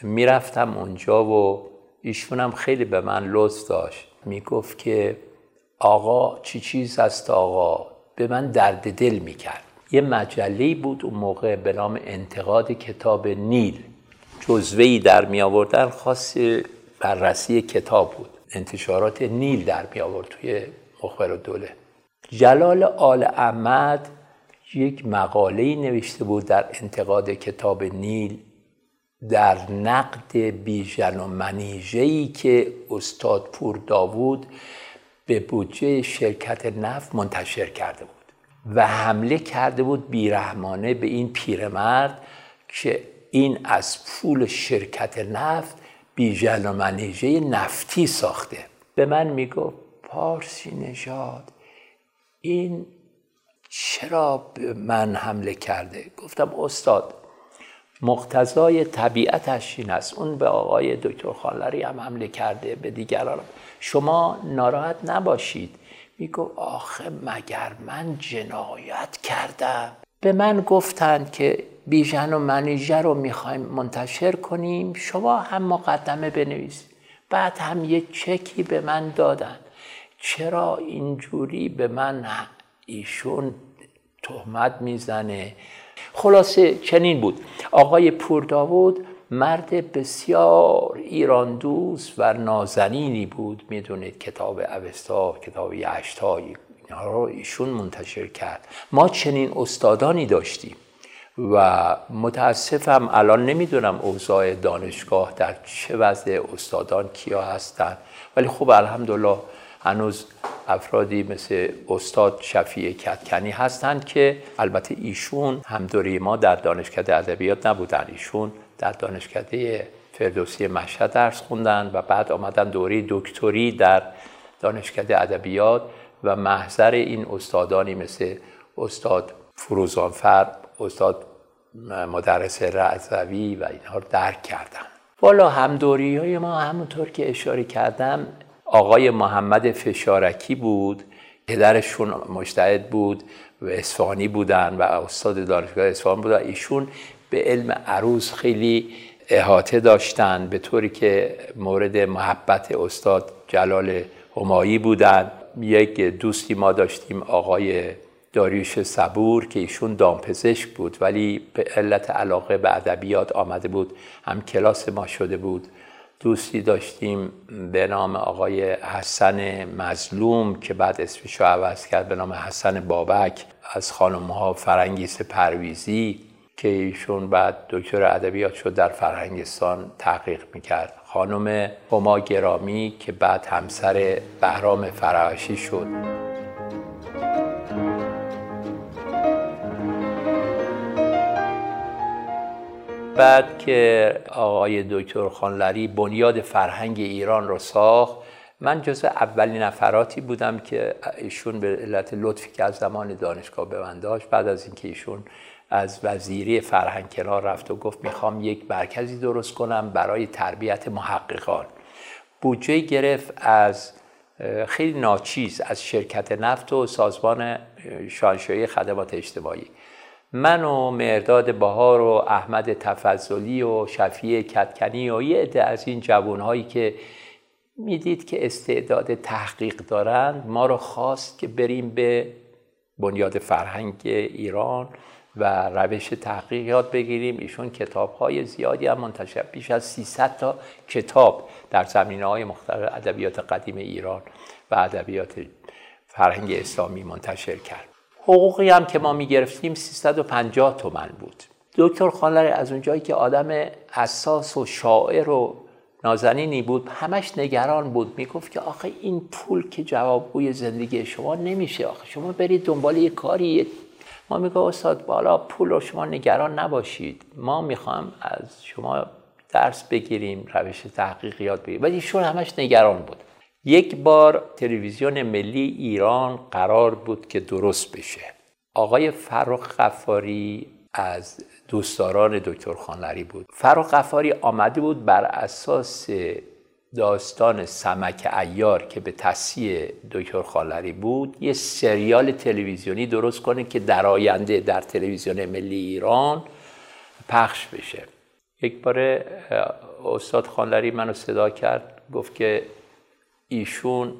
می‌رفتم اونجا و ایشونم خیلی به من لطف داشت. می‌گفت که آقا چی چیز است آقا؟ به من درد دل می‌کرد. یه مجله بود اون موقع به نام انتقاد کتاب نیل. جزوهی در می آوردن خاص بررسی کتاب بود. انتشارات نیل در می آورد توی مخبر دوله. جلال آل احمد یک مقاله نوشته بود در انتقاد کتاب نیل. در نقد بیژن و منیژه‌ای که استاد پور داوود به بودجه شرکت نفت منتشر کرده بود و حمله کرده بود بیرحمانه به این پیرمرد که این از پول شرکت نفت بیژن و منیژه نفتی ساخته. به من می‌گفت پارسی نژاد این چرا به من حمله کرده؟ گفتم استاد مقتضای طبیعتش این است. اون به آقای دکتر خانلری هم حمله کرده به دیگران. شما ناراحت نباشید. میگو آخه مگر من جنایت کردم؟ به من گفتند که بیژن و منیژه رو می‌خوایم منتشر کنیم. شما هم مقدمه بنویسید. بعد هم یه چکی به من دادن. چرا اینجوری به من ایشون تهمت می‌زنه؟ خلاصه چنین بود. آقای پورداود مرد بسیار ایران دوست و نازنینی بود. می‌دونید کتاب اوستا کتاب یشتا اینها رو ایشون منتشر کرد. ما چنین استادانی داشتیم و متاسفم الان نمی‌دونم اوضاع دانشگاه در چه وضع استادان کیا هستند ولی خب الحمدلله هنوز افرادی مثل استاد شفیع کتکنی هستند که البته ایشون هم دوره ما در دانشکده ادبیات نبودن. ایشون در دانشکده فردوسی مشهد درس خوندن و بعد آمدن دوره دکتری در دانشکده ادبیات و محضر این استادانی مثل استاد فروزانفر استاد مدرس رعزوی و اینها رو درک کردن. والا همدوری های ما همونطور که اشاره کردم آقای محمد فشارکی بود پدرشون مجتهد بود و اصفهانی بودن و استاد دانشگاه اصفهان بودن. ایشون به علم عروض خیلی احاطه داشتن به طوری که مورد محبت استاد جلال همایی بودن. یک دوستی ما داشتیم آقای داریوش صبور که ایشون دامپزشک بود ولی به علت علاقه به ادبیات آمده بود. هم کلاس ما شده بود. دوستی داشتیم به نام آقای حسن مظلوم که بعد اسمش رو عوض کرد به نام حسن بابک از خانم ها فرنگیس پرویزی که ایشون بعد دکتر ادبیات شد در فرهنگستان تحقیق می‌کرد. خانم هما گرامی که بعد همسر بهرام فرعشی شد. بعد که آقای دکتر خانلری بنیاد فرهنگ ایران رو ساخت من جز اولین نفراتی بودم که ایشون به علت لطفی که از زمان دانشگاه به من داشت بعد از اینکه ایشون از وزیری فرهنگ کنار رفت و گفت می‌خوام یک مرکزی درست کنم برای تربیت محققان. بودجه گرفت از خیلی ناچیز از شرکت نفت و سازمان شانشایی خدمات اجتماعی. من و مرداد بهار و احمد تفضلی و شفیع کتکنی و یه عده از این جوانهایی که می‌دید که استعداد تحقیق دارند ما رو خواست که بریم به بنیاد فرهنگ ایران و روش تحقیق یاد بگیریم. ایشون کتاب های زیادی هم منتشر بیش از 300 تا کتاب در زمینه های مختلف ادبیات قدیم ایران و ادبیات فرهنگ اسلامی منتشر کرد. حقوقی هم که ما می گرفتیم 350 تومن بود. دکتر خانلری از اونجایی که آدم اساس و شاعر و نازنینی بود همش نگران بود. می‌گفت که آخه این پول که جوابگوی زندگی شما نمیشه. آخه شما برید دنبال یه کاری. ما میگه استاد بالا پول رو شما نگران نباشید. ما می‌خوام از شما درس بگیریم روش تحقیق یاد بگیریم. ولی ایشون همش نگران بود. یک بار تلویزیون ملی ایران قرار بود که درست بشه. آقای فرخ غفاری از دوستداران دکتر خانلری بود. فرخ غفاری آمده بود بر اساس داستان سمک ایار که به تصیح دکتر خالری بود یه سریال تلویزیونی درست کنه که در آینده در تلویزیون ملی ایران پخش بشه. یک بار استاد خانلری منو صدا کرد گفت که ایشون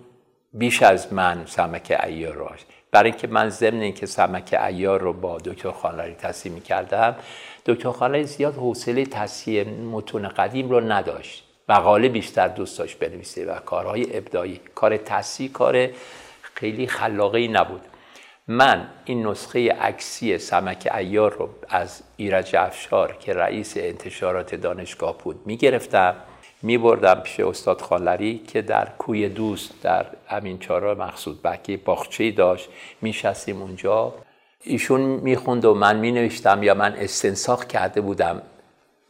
بیش از من سمک ایار رو برای اینکه من ضمن اینکه سمک ایار رو با دکتر خانلری تصحیح کردم دکتر خانلری زیاد حوصله تصحیح متون قدیم رو نداشت. مقاله بیشتر دوست داشت بنویسه و کارهای ابداعی. کار تصحیح کار خیلی خلاقه ای نبود. من این نسخه عکسی سمک ایار رو از ایرج افشار که رئیس انتشارات دانشگاه بود می‌گرفتم. میبردم پیش استاد خالری که در کوی دوست در همین چارا مقصود بکی باخچه داشت. میشستیم اونجا. ایشون می‌خوند و من مینوشتم یا من استنساخ کرده بودم.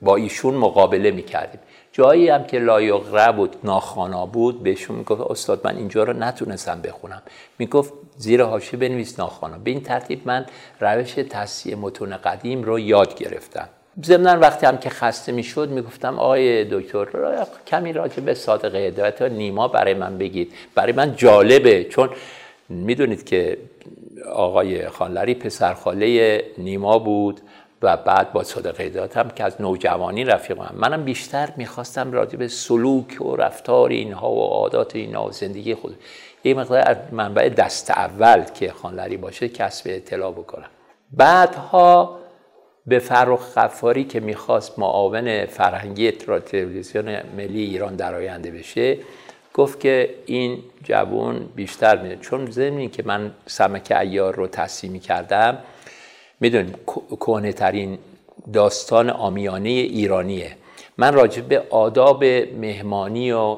با ایشون مقابله می‌کردیم. جایی هم که لایقره بود ناخوانا بود بهشون می‌گفت استاد من اینجا رو نتونستم بخونم. می‌گفت زیر حاشیه بنویس ناخوانا. به این ترتیب من روش تصحیح متون قدیم رو یاد گرفتم. ضمن وقتی هم که خسته می‌شد می‌گفتم آقای دکتر کمی راجع به صادق هدایت نیما برای من بگید. برای من جالبه چون می‌دونید که آقای خانلری پسرخاله نیما بود و بعد با صادق هدایت که از نوجوانی رفیقم منم بیشتر می‌خواستم راجع به سلوک و رفتار اینها و عادات اینها و زندگی خود. یه مقدار منبع دست اول که خانلری باشه کسب اطلاع بکنم. بعدها به فرخ غفاری که می‌خواست معاون فرهنگی تلویزیون ملی ایران در آینده بشه گفت که این جوون بیشتر میده چون ضمن که من سمک ایار رو تصمیم کردم می‌دونیم کهنه ترین داستان آمیانه ایرانیه. من راجع به آداب مهمانی و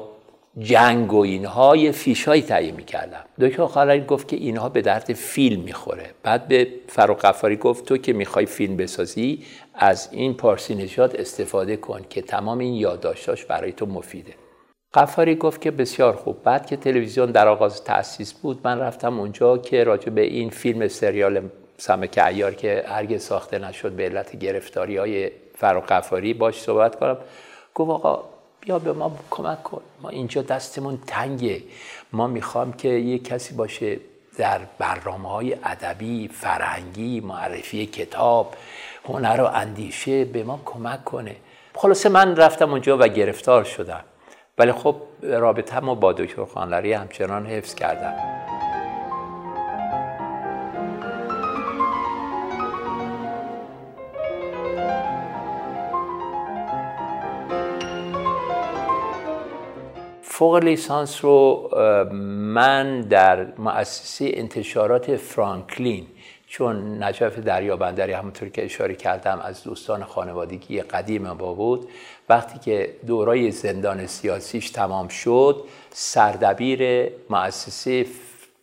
جنگ و اینها یه فیشایی تهیه می‌کردم. دکتر گفت که اینها به درد فیلم می‌خوره. بعد به فروغ قفاری گفت تو که می‌خوای فیلم بسازی از این پارسی نژاد استفاده کن که تمام این یادداشتاش برای تو مفیده. قفاری گفت که بسیار خوب. بعد که تلویزیون در آغاز تأسیس بود من رفتم اونجا که راجع به این فیلم سریال سمک ایار که هرگز ساخته نشد به علت گرفتاری های فروغ قفاری باش صحبت کنم. گفت آقا بیا به ما کمک کن. ما اینجا دستمون تنگه. ما می‌خوام که یه کسی باشه در برنامه های ادبی فرهنگی معرفی کتاب هنر و اندیشه به ما کمک کنه. خلاصه من رفتم اونجا و گرفتار شدم. ولی خب رابطه ما با دکتر خانلری همچنان حفظ کردم. فوق لیسانس رو من در مؤسسه انتشارات فرانکلین چون نجف دریابندری همونطور که اشاره کردم از دوستان خانوادگی قدیم ما بود وقتی که دورای زندان سیاسیش تمام شد سردبیر مؤسسه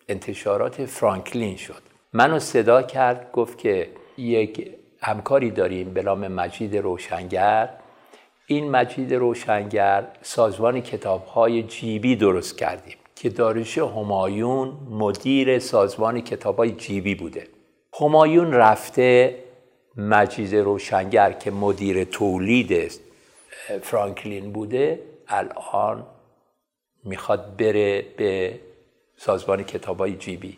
انتشارات فرانکلین شد. منو صدا کرد گفت که یک همکاری داریم به نام مجید روشنگر. این مجید روشنگر سازمان کتاب های جیبی درست کردیم که دارش همایون مدیر سازمان کتاب های جیبی بوده. همایون رفته مجید روشنگر که مدیر تولید فرانکلین بوده الان می‌خواد بره به سازمان کتاب های جیبی.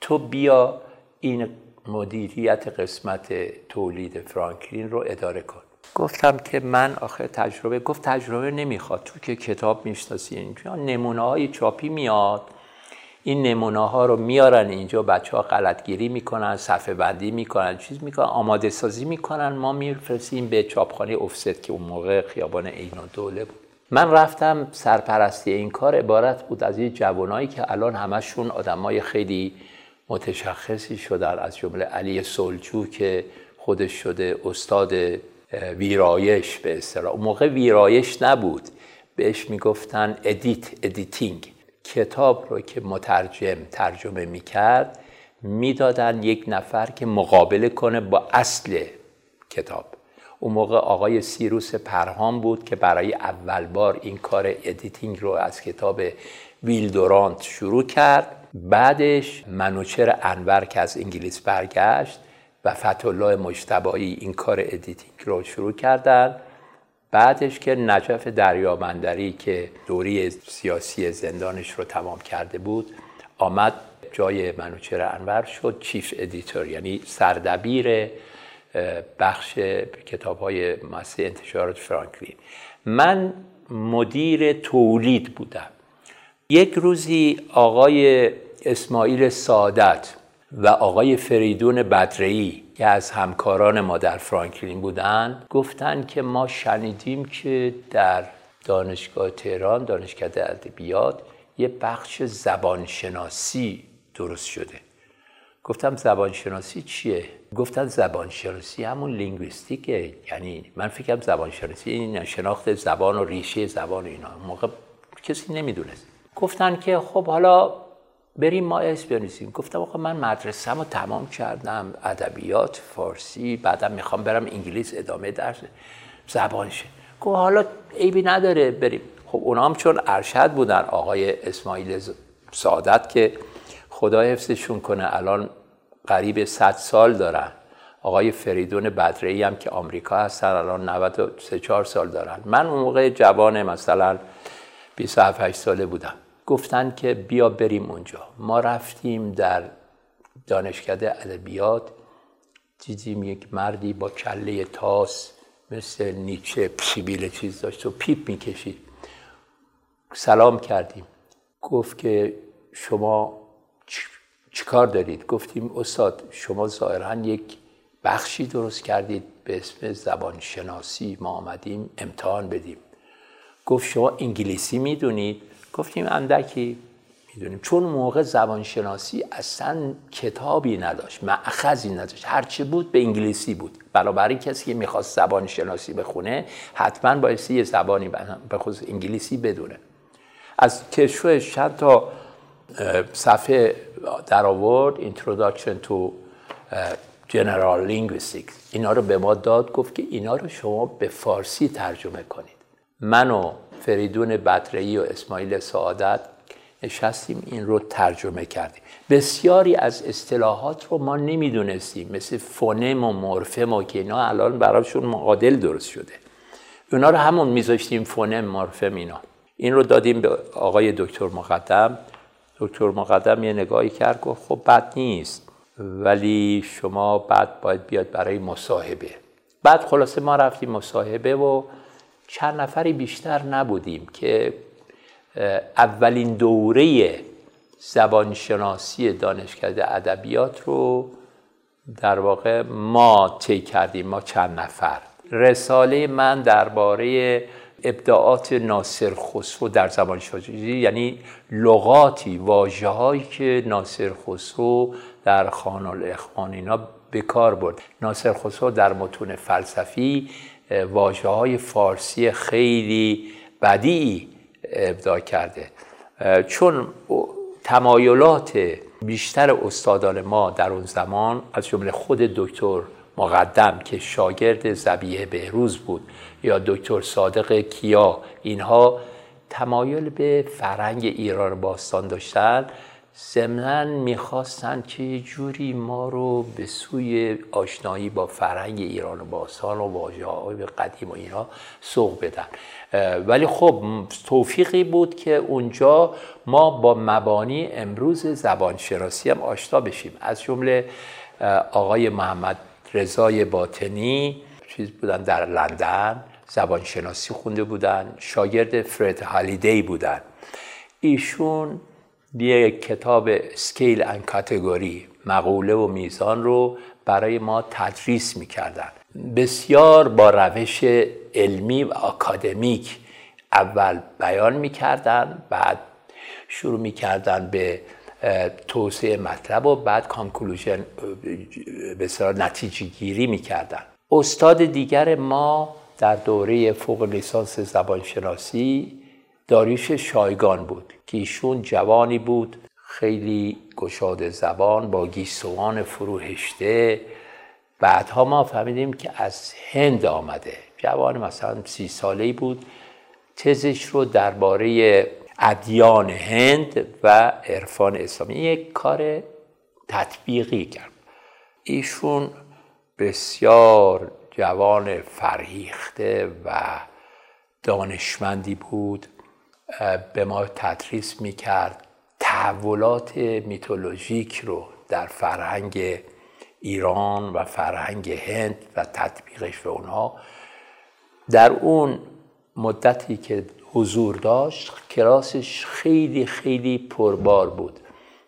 تو بیا این مدیریت قسمت تولید فرانکلین رو اداره کن. گفتم که من آخه تجربه گفت تجربه نمی‌خواد. تو که کتاب می‌شناسی اینجا نمونه های چاپی میاد. این نمونه ها رو میارن اینجا بچه ها غلطگیری می‌کنن صفحه بندی می‌کنن چیز می‌کنن آماده سازی می‌کنن. ما میفرستیم به چاپخانه افست که اون موقع خیابان عین دوله بود. من رفتم سرپرستی این کار عبارت بود از یه جوانایی که الان همشون آدمای خیلی متشخصی شدن از جمله علی صلح‌جو که خودش شده استاد ویرایش به اصطلاح. اون موقع ویرایش نبود. بهش می‌گفتن edit editing. کتاب رو که مترجم ترجمه می‌کرد می‌دادن یک نفر که مقابله کنه با اصل کتاب. اون موقع آقای سیروس پرهام بود که برای اول بار این کار editing رو از کتاب ویل دورانت شروع کرد. بعدش منوچر انور که از انگلیس برگشت و فتح‌الله مجتبایی این کار editing رو شروع کردن. بعدش که نجف دریابندری که دوره سیاسی زندانش رو تمام کرده بود آمد جای منوچر انور شد chief editor یعنی سردبیر بخش کتاب های مؤسسه انتشارات فرانکلین. من مدیر تولید بودم. یک روزی آقای اسماعیل سادت و آقای فریدون بدرعی که از همکاران ما در فرانکلین بودن گفتن که ما شنیدیم که در دانشگاه تهران دانشکده ادبیات یه بخش زبانشناسی درست شده. گفتم زبانشناسی چیه؟ گفتن زبانشناسی همون لینگویستیکه. یعنی من فکرم زبانشناسی این شناخت زبان و ریشه زبان و اینا. موقع کسی نمی‌دونست. گفتن که خب حالا بریم ما اسم بنویسیم گفتم آقا من مدرسه رو تمام کردم ادبیات فارسی بعدم می‌خوام برم انگلیس ادامه درس زبانشه گفت حالا عیبی نداره بریم. خب اونا هم چون ارشد بودن آقای اسماعیل سعادت که خدا حفظشون کنه الان قریب 100 سال دارن. آقای فریدون بدرعی هم که آمریکا هستن الان 93 4 سال دارن. من اون موقع جوان مثلا 27 ساله بودم. گفتن که بیا بریم اونجا. ما رفتیم در دانشکده ادبیات. دیدیم یک مردی با کله تاس مثل نیچه پسیبیل چیز داشت و پیپ می‌کشید. سلام کردیم. گفت که شما چیکار دارید؟ گفتیم استاد شما ظاهرا یک بخشی درست کردید. به اسم زبان شناسی ما آمدیم امتحان بدیم. گفت شما انگلیسی می‌دونید؟ گفتیم اندکی. می‌دونیم. چون موقع زبانشناسی اصلا کتابی نداشت معخذی نداشت. هرچی بود به انگلیسی بود. بنابراین کسی که می‌خواست زبانشناسی بخونه حتما باید یه زبانی به خصوص انگلیسی بدونه. از کشوش چند تا صفحه در آورد. Introduction to General Linguistics. اینا رو به ما داد گفت که اینا رو شما به فارسی ترجمه کنید. من و فریدون بدرعی و اسماعیل سعادت نشستیم این رو ترجمه کردیم. بسیاری از اصطلاحات رو ما نمی‌دونستیم مثل فونم و مورفم و که اینا الان براشون معادل درست شده. اونا رو همون میذاشتیم فونم مورفم اینا. این رو دادیم به آقای دکتر مقدم. دکتر مقدم یه نگاهی کرد گفت خب بد نیست ولی شما بعد باید بیاد برای مصاحبه. بعد خلاصه ما رفتیم مصاحبه و چند نفری بیشتر نبودیم که اولین دوره زبانشناسی دانشکده ادبیات رو در واقع ما طی کردیم ما چند نفر. رساله من درباره ابداعات ناصر خسرو در زبان شناسی یعنی لغاتی واژه‌هایی که ناصر خسرو در خان الاخوان اینا به کار برد. ناصر خسرو در متون فلسفی واجه های فارسی خیلی بدی ابداع کرده. چون تمایلات بیشتر استادان ما در اون زمان از جمله خود دکتر مقدم که شاگرد زبیه بهروز بود یا دکتر صادق کیا اینها تمایل به فرهنگ ایران باستان داشتن. ضمنا می‌خواستن که جوری ما رو به سوی آشنایی با فرهنگ ایران و باستان و واژه های قدیم و اینا سوق بدن. ولی خب توفیقی بود که اونجا ما با مبانی امروز زبانشناسی هم آشنا بشیم. از جمله آقای محمد رضای باطنی چیز بودن در لندن زبانشناسی خونده بودن شاگرد فرد هالیدی بودن. ایشون یک کتاب scale and category مقوله و میزان رو برای ما تدریس می‌کردن. بسیار با روش علمی و آکادمیک اول بیان می‌کردن بعد شروع می‌کردن به توسعه مطلب و بعد conclusion به نتیجه گیری می‌کردن. استاد دیگر ما در دوره فوق لیسانس زبانشناسی داریوش شایگان بود که ایشون جوانی بود خیلی گشاد زبان با گیسوان فروهشته. بعدها ما فهمیدیم که از هند آمده. جوان مثلا سی ساله بود. تزش رو درباره ادیان هند و عرفان اسلامی یک کار تطبیقی کرد. ایشون بسیار جوان فرهیخته و دانشمندی بود. به ما تدریس می‌کرد. تحولات میتولوژیک رو در فرهنگ ایران و فرهنگ هند و تطبیقش به اونها. در اون مدتی که حضور داشت کراسش خیلی خیلی پربار بود.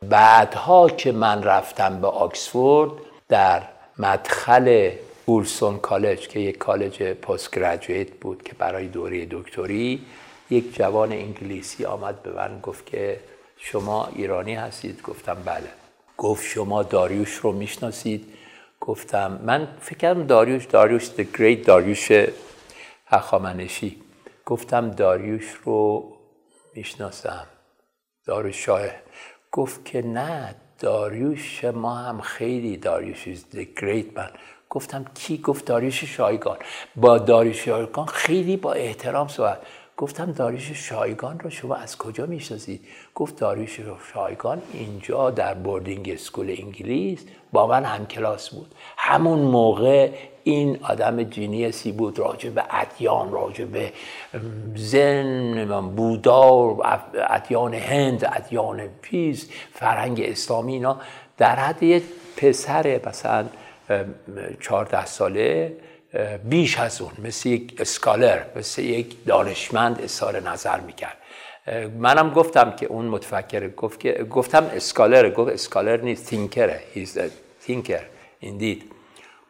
بعدها که من رفتم به آکسفورد در مدخل بولسون کالج که یک کالج پست بود که برای دوره دکتری یک جوان انگلیسی آمد به من گفت که شما ایرانی هستید. گفتم بله. گفت شما داریوش رو می‌شناسید؟ گفتم من فکر داریوش داریوش the great داریوش هخامنشی. گفتم داریوش رو می‌شناسم. داریوش شاه. گفت که نه داریوش ما هم خیلی داریوش the great man. گفتم کی؟ گفت داریوش شایگان. با داریوش شایگان خیلی با احترام صحبت. گفتم داریوش شایگان رو شما از کجا می‌شناسید؟ گفت داریوش شایگان اینجا در boarding school انگلیس با من هم کلاس بود. همون موقع این آدم genius ی بود راجع به ادیان راجع به ذن بودا ادیان هند ادیان پیز فرهنگ اسلامی اینا. در حد یک پسر مثلا چهارده ساله بیش از اون مثل یک scholar مثل یک دانشمند اظهار نظر می‌کرد. منم گفتم که اون متفکر گفت که گفتم scholar گفت scholar نیست thinker ه a thinker indeed.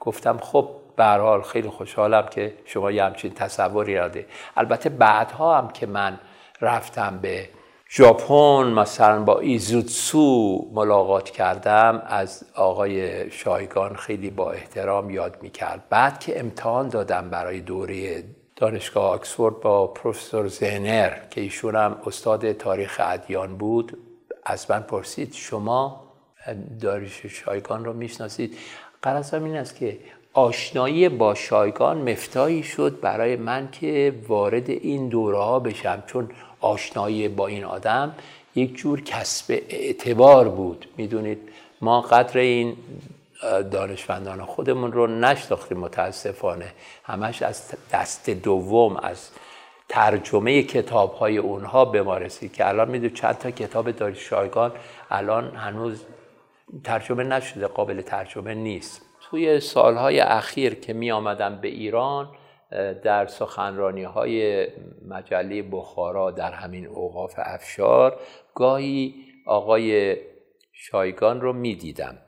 گفتم خب به حال خیلی خوشحالم که شما یه همچین تصوری راده البته بعدها هم که من رفتم به ژاپن مثلا با ایزوتسو ملاقات کردم از آقای شایگان خیلی با احترام یاد می‌کرد. بعد که امتحان دادم برای دوره دانشگاه آکسفورد با پروفسور زینر که ایشون استاد تاریخ ادیان بود از من پرسید شما داریش شایگان رو می‌شناسید؟ قرضم این است که آشنایی با شایگان مفتایی شد برای من که وارد این دوره ها بشم. چون آشنایی با این آدم یک جور کسب اعتبار بود. می‌دونید ما قدر این دانشمندان خودمون رو نشناختیم متاسفانه. همش از دست دوم از ترجمه کتاب های اونها به ما رسید که الان می‌دونید چند تا کتاب داری شایگان الان هنوز ترجمه نشده قابل ترجمه نیست. توی سالهای اخیر که می آمدم به ایران در سخنرانی های مجله بخارا در همین اوقاف افشار گاهی آقای شایگان رو می‌دیدم.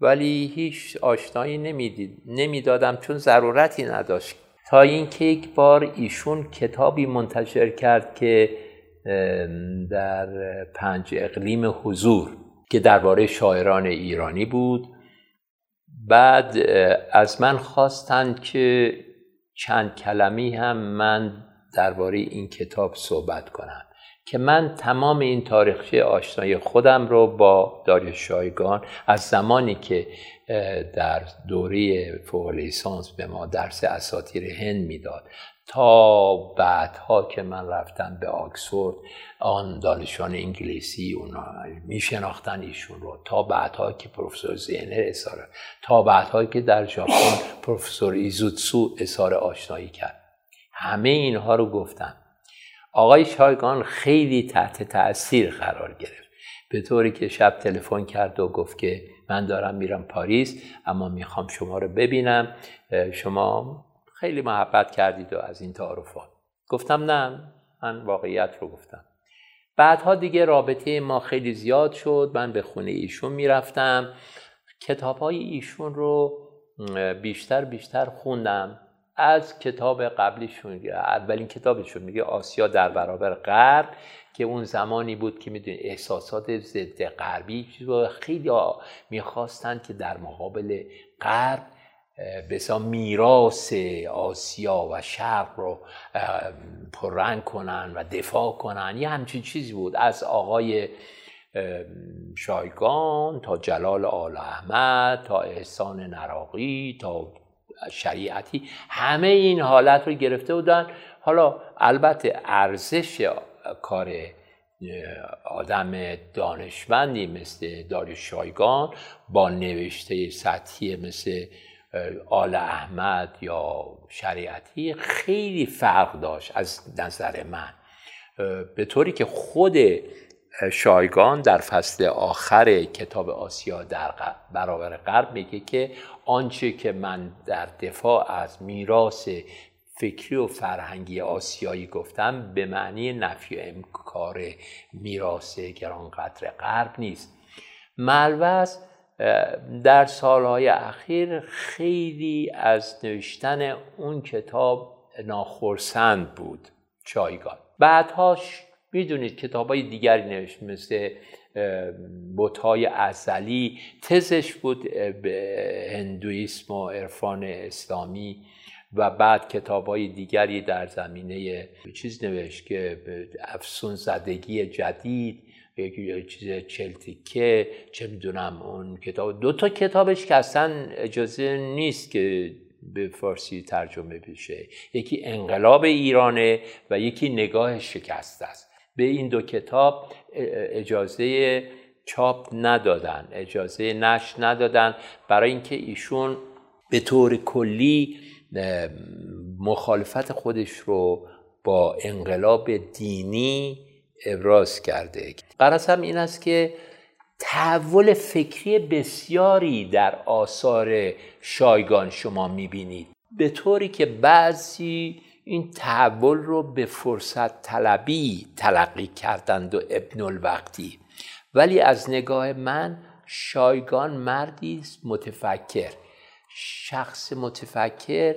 ولی هیچ آشنایی نمی‌دادم چون ضرورتی نداشت. تا اینکه یک بار ایشون کتابی منتشر کرد که در پنج اقلیم حضور که درباره شاعران ایرانی بود. بعد از من خواستند که چند کلمی هم من درباره این کتاب صحبت کنم که من تمام این تاریخچه آشنای خودم رو با داریوش شایگان از زمانی که در دوره فوق لیسانس به ما درس اساطیر هند می‌داد تا بعدها که من رفتم به آکسفورد آن دانشان انگلیسی اونا می شناختن ایشون رو. تا بعدها که پروفسور زینر اظهار تا بعدها که در ژاپن پروفسور ایزوتسو اظهار آشنایی کرد. همه اینها رو گفتم. آقای شایگان خیلی تحت تاثیر قرار گرفت. به طوری که شب تلفن کرد و گفت که من دارم میرم پاریس اما می‌خوام شما رو ببینم. شما خیلی محبت کردید و از این تعارفات. گفتم نه من واقعیت رو گفتم. بعدها دیگه رابطه ما خیلی زیاد شد. من به خونه ایشون می‌رفتم. کتاب های ایشون رو بیشتر بیشتر خوندم. از کتاب قبلیشون اولین کتابشون میگه آسیا در برابر غرب که اون زمانی بود که می‌دونی احساسات ضد غربی خیلی می‌خواستند که در مقابل غرب بسا میراس آسیا و شرق رو پررنگ کنن و دفاع کنن. یه همچین چیزی بود. از آقای شایگان تا جلال آل احمد تا احسان نراقی تا شریعتی همه این حالت رو گرفته بودن. حالا البته ارزش کار آدم دانشمندی مثل داریوش شایگان با نوشته سطحی مثل آل احمد یا شریعتی خیلی فرق داشت از نظر من. به طوری که خود شایگان در فصل آخر کتاب آسیا در برابر غرب میگه که آنچه که من در دفاع از میراث فکری و فرهنگی آسیایی گفتم به معنی نفی امکار میراث گرانقدر غرب نیست. ملوز در سالهای اخیر خیلی از نوشتن اون کتاب ناخرسند بود چایگان بعدهاش می‌دونید کتاب های دیگری نوشت مثل بوتهای ازلی. تزش بود به هندویسم و عرفان اسلامی و بعد کتاب های دیگری در زمینه چیز نوشت که افسون زدگی جدید. یکی چیز چلتیکه چه می‌دونم اون کتاب. دو تا کتابش که اصلا اجازه نیست که به فارسی ترجمه بشه. یکی انقلاب ایرانه و یکی نگاه شکسته است. به این دو کتاب اجازه چاپ ندادن اجازه نش ندادن. برای اینکه ایشون به طور کلی مخالفت خودش رو با انقلاب دینی ابراز کرده. قرص هم این است که تحول فکری بسیاری در آثار شایگان شما می‌بینید. به طوری که بعضی این تحول رو به فرصت طلبی تلقی کردند و ابن الوقتی. ولی از نگاه من شایگان مردی متفکر. شخص متفکر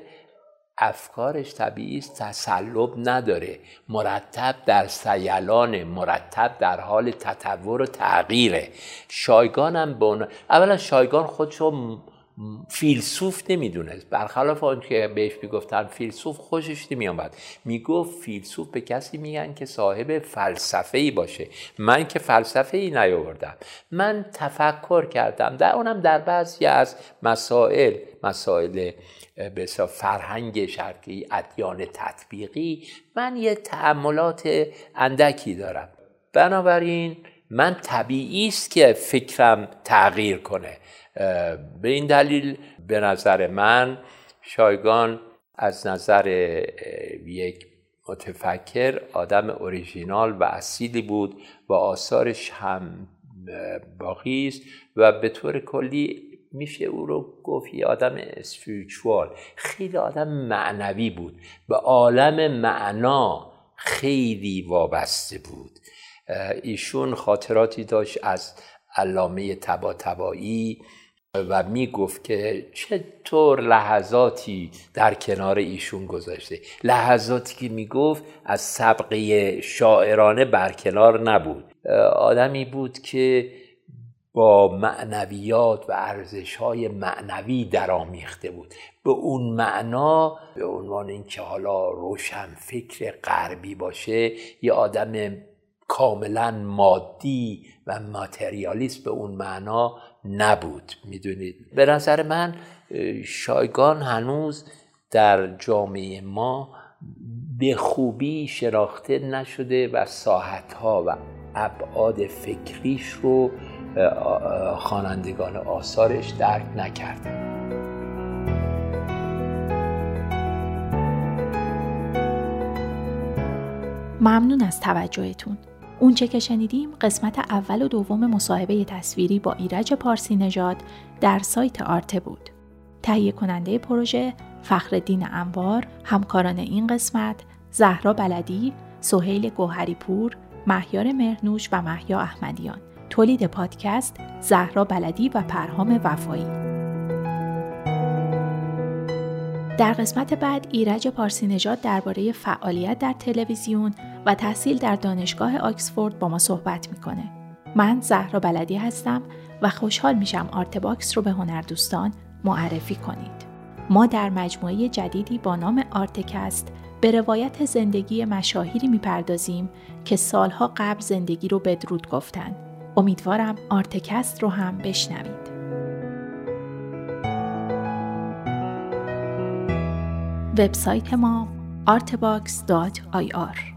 افکارش طبیعی است تسلب نداره. مرتب در سیلان مرتب در حال تطور و تغییره. شایگان هم به اولا شایگان خودشو فیلسوف نمی‌دونست. برخلاف آن که بهش می‌گفتن فیلسوف خوشش نمیامد می‌گفت فیلسوف به کسی میگن که صاحب فلسفه ای باشه. من که فلسفه ای نیاوردم. من تفکر کردم. در اونم در بعضی از مسائل مسائل به فرهنگ شرقی ادیان تطبیقی من یه تعملات اندکی دارم. بنابراین من طبیعی است که فکرم تغییر کنه. به این دلیل به نظر من شایگان از نظر یک متفکر آدم اوریژینال و اصیلی بود و آثارش هم باقی است و به طور کلی میشه او رو گفت یه آدم اسپریچوال خیلی آدم معنوی بود. به عالم معنا خیلی وابسته بود. ایشون خاطراتی داشت از علامه تبا تبایی و می‌گفت که چطور لحظاتی در کنار ایشون گذاشته. لحظاتی که می‌گفت از سبقه شاعرانه برکنار نبود. آدمی بود که با معنویات و ارزش های معنوی درآمیخته بود. به اون معنا به عنوان اینکه حالا روشن فکر غربی باشه یه آدم کاملا مادی و ماتریالیست به اون معنا نبود. می‌دونید؟ به نظر من شایگان هنوز در جامعه ما به خوبی شناخته نشده و ساحتها و ابعاد فکریش رو خوانندگان آثارش درک نکردن ممنون از توجهتون اونچه که شنیدیم قسمت اول و دوم مصاحبه تصویری با ایرج پارسی نژاد در سایت آرته بود. تهیه کننده پروژه فخردین انوار، همکاران این قسمت زهرا بلدی، سهیل گوهری پور، مهیار مرنوش و محیا احمدیان. تولید پادکست زهرا بلدی و پرهام وفایی. در قسمت بعد ایرج پارسی نژاد درباره فعالیت در تلویزیون و تحصیل در دانشگاه آکسفورد با ما صحبت می‌کنه. من زهرا بلدی هستم و خوشحال میشم آرت باکس رو به هنردوستان معرفی کنید. ما در مجموعه جدیدی با نام آرتکست به روایت زندگی مشاهیری می‌پردازیم که سالها قبل زندگی رو بدرود گفتن. امیدوارم آرتکست رو هم بشنوید. وبسایت ما artbox.ir